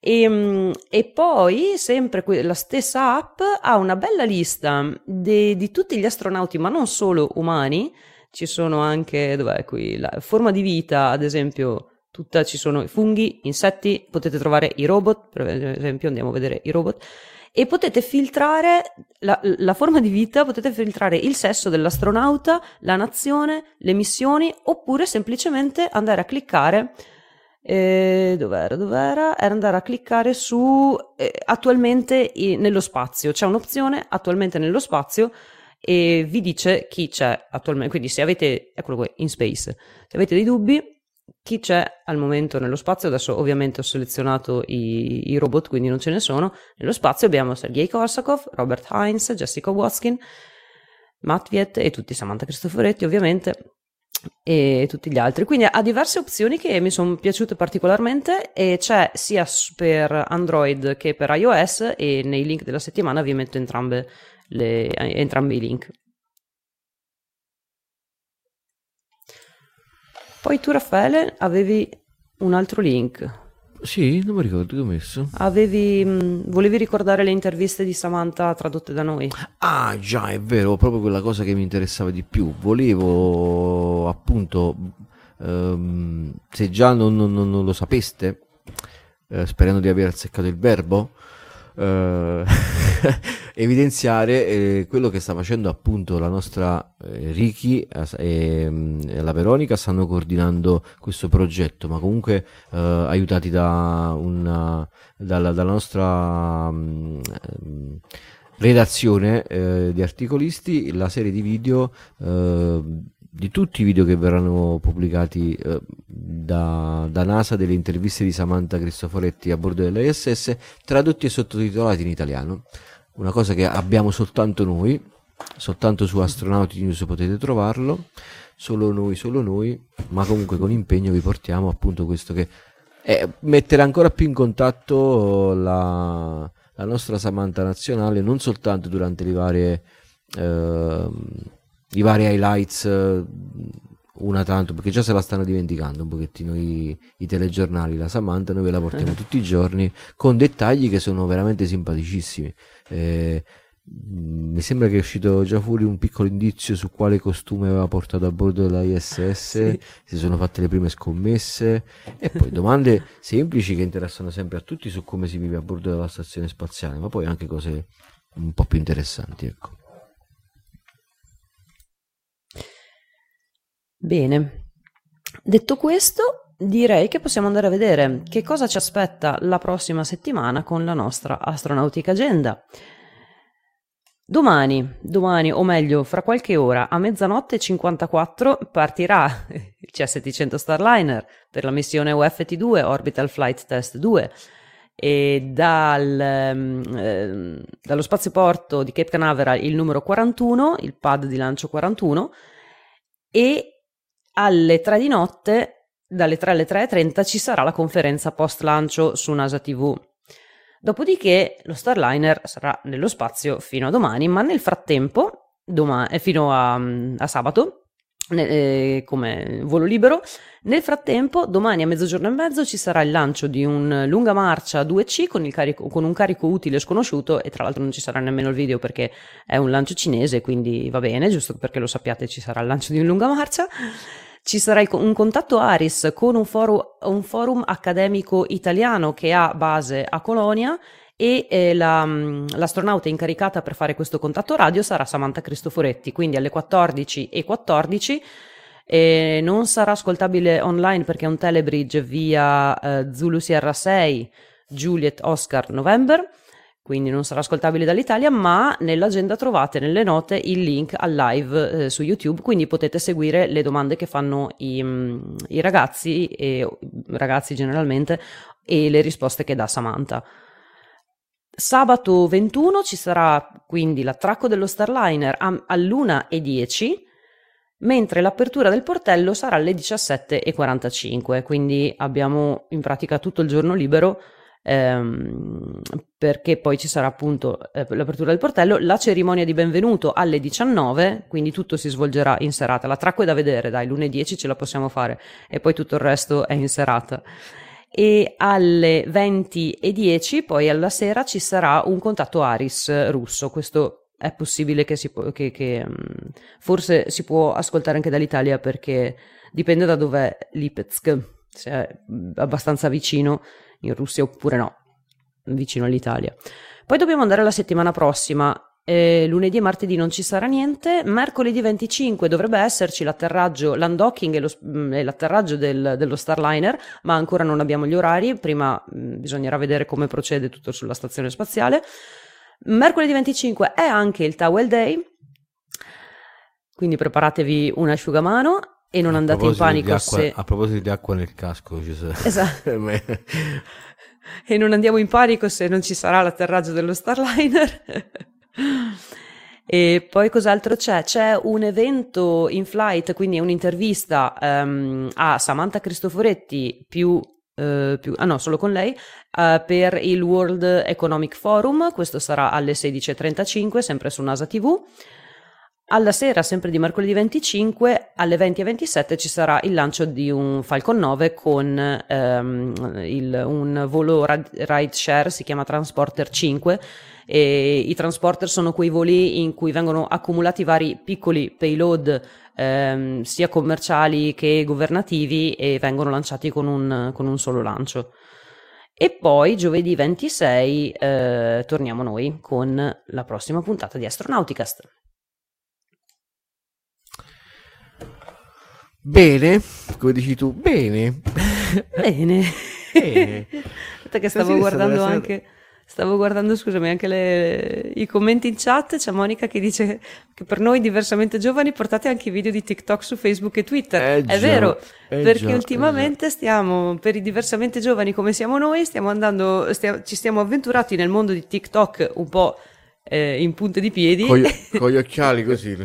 S1: E, ehm, e, poi, sempre la stessa app ha una bella lista de, di tutti gli astronauti, ma non solo umani. Ci sono anche, dov'è qui, la forma di vita, ad esempio, tutta, ci sono funghi, insetti, potete trovare i robot, per esempio andiamo a vedere i robot, e potete filtrare la, la forma di vita, potete filtrare il sesso dell'astronauta, la nazione, le missioni, oppure semplicemente andare a cliccare eh, dov'era? Dov'era? Era andare a cliccare su eh, attualmente in, nello spazio. C'è un'opzione attualmente nello spazio e vi dice chi c'è attualmente. Quindi se avete, eccolo qui, in space, se avete dei dubbi, chi c'è al momento nello spazio. Adesso ovviamente ho selezionato i, i robot, quindi non ce ne sono. Nello spazio abbiamo Sergei Korsakov, Robert Heinz, Jessica Watkin, Matviet e tutti Samantha Cristoforetti ovviamente e tutti gli altri. Quindi ha diverse opzioni che mi sono piaciute particolarmente e c'è sia per Android che per iOS e nei link della settimana vi metto le, entrambi i link. Poi tu Raffaele avevi un altro link.
S2: Sì, non mi ricordo che ho messo.
S1: Avevi, mh, volevi ricordare le interviste di Samantha tradotte da noi?
S2: Ah, già, è vero, proprio quella cosa che mi interessava di più. Volevo appunto, ehm, se già non, non- non lo sapeste, eh, sperando di aver azzeccato il verbo, eh, evidenziare eh, quello che sta facendo appunto la nostra eh, Ricky eh, e, mm, e la Veronica stanno coordinando questo progetto, ma comunque eh, aiutati da una, dalla, dalla nostra mm, ehm, redazione eh, di articolisti, la serie di video eh, di tutti i video che verranno pubblicati eh, da, da NASA delle interviste di Samantha Cristoforetti a bordo dell'ISS tradotti e sottotitolati in italiano una cosa che abbiamo soltanto noi soltanto su Astronauti News potete trovarlo solo noi, solo noi ma comunque con impegno vi portiamo appunto questo che è mettere ancora più in contatto la, la nostra Samantha nazionale non soltanto durante le varie ehm, i vari highlights eh, una tanto perché già se la stanno dimenticando un pochettino i, i telegiornali la Samantha noi ve la portiamo tutti i giorni con dettagli che sono veramente simpaticissimi Eh, mh, mi sembra che è uscito già fuori un piccolo indizio su quale costume aveva portato a bordo della ISS si sono fatte le prime scommesse e poi domande semplici che interessano sempre a tutti su come si vive a bordo della stazione spaziale ma poi anche cose un po' più interessanti ecco.
S1: Bene, detto questo, direi che possiamo andare a vedere che cosa ci aspetta la prossima settimana con la nostra astronautica agenda. Domani, domani, o meglio, fra qualche ora, a mezzanotte e 54, partirà il CS-700 Starliner per la missione UFT-2 Orbital Flight Test 2 e dal, ehm, ehm, dallo spazioporto di Cape Canaveral il numero 41, il pad di lancio 41 e alle 3 di notte, dalle 3 alle 3.30, ci sarà la conferenza post lancio su NASA TV. Dopodiché lo Starliner sarà nello spazio fino a domani, ma nel frattempo, doma- eh, fino a, a sabato, eh, come volo libero, nel frattempo, domani a mezzogiorno e mezzo ci sarà il lancio di un lunga marcia 2C con, carico- con un carico utile sconosciuto e tra l'altro non ci sarà nemmeno il video perché è un lancio cinese, quindi va bene, giusto perché lo sappiate ci sarà il lancio di un lunga marcia. Ci sarà un contatto ARIS con un, foro- un forum accademico italiano che ha base a Colonia e eh, la, mh, l'astronauta incaricata per fare questo contatto radio sarà Samantha Cristoforetti, quindi alle 14 e 14 e non sarà ascoltabile online perché è un telebridge via eh, Zulu Sierra 6 Juliet Oscar November quindi non sarà ascoltabile dall'Italia ma nell'agenda trovate nelle note il link al live eh, su YouTube quindi potete seguire le domande che fanno i, mm, i ragazzi e ragazzi generalmente e le risposte che dà Samantha. Sabato 21 ci sarà quindi l'attracco dello Starliner a- all'una e 10, mentre l'apertura del portello sarà alle 17.45, quindi abbiamo in pratica tutto il giorno libero ehm, perché poi ci sarà appunto eh, l'apertura del portello, la cerimonia di benvenuto alle 19, quindi tutto si svolgerà in serata. L'attracco è da vedere, dai, lunedì 10 ce la possiamo fare e poi tutto il resto è in serata e alle 20.10 poi alla sera ci sarà un contatto Aris russo. Questo è possibile che, si può, che, che mh, forse si può ascoltare anche dall'Italia perché dipende da dov'è Lipetsk, se è mh, abbastanza vicino in Russia oppure no, vicino all'Italia. Poi dobbiamo andare la settimana prossima. Eh, lunedì e martedì non ci sarà niente. Mercoledì 25 dovrebbe esserci l'atterraggio, l'undocking e, lo, mh, e l'atterraggio del- dello Starliner, ma ancora non abbiamo gli orari. Prima mh, bisognerà vedere come procede tutto sulla stazione spaziale. Mercoledì 25 è anche il Towel Day, quindi preparatevi un asciugamano e non
S2: A
S1: andate in panico
S2: acqua-
S1: se...
S2: A proposito di acqua nel casco, sa-
S1: Esatto. E non andiamo in panico se non ci sarà l'atterraggio dello Starliner. e poi cos'altro c'è? C'è un evento in flight, quindi è un'intervista ehm, a Samantha Cristoforetti più, eh, più- ah no, solo con lei, eh, per il World Economic Forum. Questo sarà alle 16.35, sempre su NASA TV. Alla sera, sempre di mercoledì 25, alle 20.27 ci sarà il lancio di un Falcon 9 con ehm, il, un volo ride share, si chiama Transporter 5. E I transporter sono quei voli in cui vengono accumulati vari piccoli payload ehm, sia commerciali che governativi e vengono lanciati con un, con un solo lancio. E poi giovedì 26 eh, torniamo noi con la prossima puntata di Astronauticast.
S2: Bene, come dici tu, bene.
S1: Bene. bene. che stavo guardando anche... Stavo guardando, scusami, anche le, i commenti in chat. C'è Monica che dice che per noi diversamente giovani portate anche i video di TikTok su Facebook e Twitter. Eh è già, vero, perché già, ultimamente stiamo, per i diversamente giovani come siamo noi, stiamo andando, stiamo, ci stiamo avventurati nel mondo di TikTok un po' eh, in punte di piedi.
S2: Con, con gli occhiali così.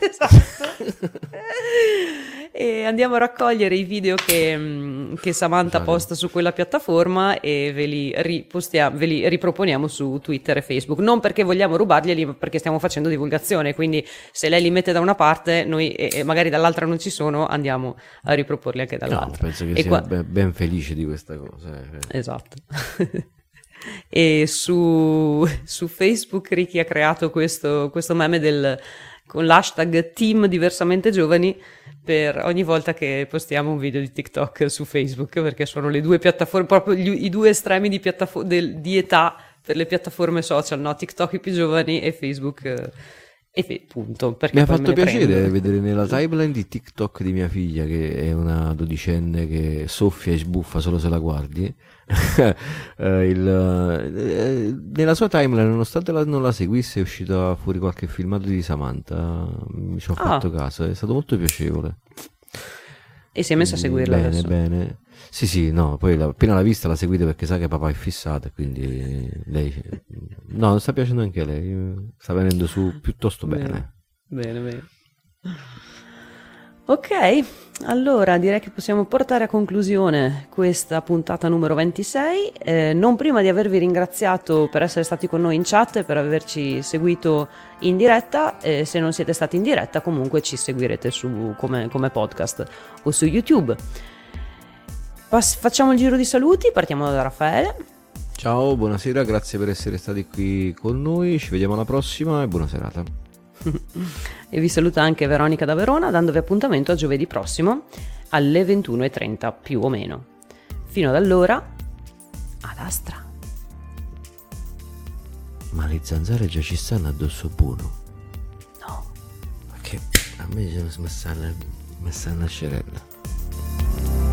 S1: esatto. e andiamo a raccogliere i video che, mm, che Samantha esatto. posta su quella piattaforma e ve li, ve li riproponiamo su Twitter e Facebook. Non perché vogliamo rubarglieli, ma perché stiamo facendo divulgazione. Quindi se lei li mette da una parte, noi e magari dall'altra non ci sono, andiamo a riproporli anche dall'altra. No,
S2: penso che e sia qua... ben, ben felice di questa cosa.
S1: Eh. Esatto. e su, su, Facebook Ricky ha creato questo, questo meme del, con l'hashtag team diversamente giovani per ogni volta che postiamo un video di TikTok su Facebook perché sono le due piattaforme proprio gli, i due estremi di, piattafo- del, di, età per le piattaforme social no? TikTok i più giovani e Facebook eh, e punto
S2: mi ha fatto piacere prendo. vedere nella timeline di TikTok di mia figlia che è una dodicenne che soffia e sbuffa solo se la guardi eh, il, eh, nella sua timeline, nonostante la, non la seguisse, è uscito fuori qualche filmato di Samantha. Mi ci ho ah. fatto caso, è stato molto piacevole.
S1: E si è messo a seguirla
S2: bene,
S1: adesso?
S2: Bene, Sì, sì, no, poi la, appena l'ha vista la seguite perché sa che papà è fissato e quindi lei... No, sta piacendo anche lei, sta venendo su piuttosto bene.
S1: Bene, bene. bene. Ok, allora direi che possiamo portare a conclusione questa puntata numero 26, eh, non prima di avervi ringraziato per essere stati con noi in chat e per averci seguito in diretta, eh, se non siete stati in diretta comunque ci seguirete su, come, come podcast o su YouTube. Pas- facciamo il giro di saluti, partiamo da Raffaele.
S2: Ciao, buonasera, grazie per essere stati qui con noi, ci vediamo alla prossima e buona serata.
S1: e vi saluta anche Veronica da Verona dandovi appuntamento a giovedì prossimo alle 21.30 più o meno. Fino ad allora, ad Astra.
S2: Ma le zanzare già ci stanno addosso buono.
S1: No.
S2: Perché a me mi stanno, mi stanno a scerella.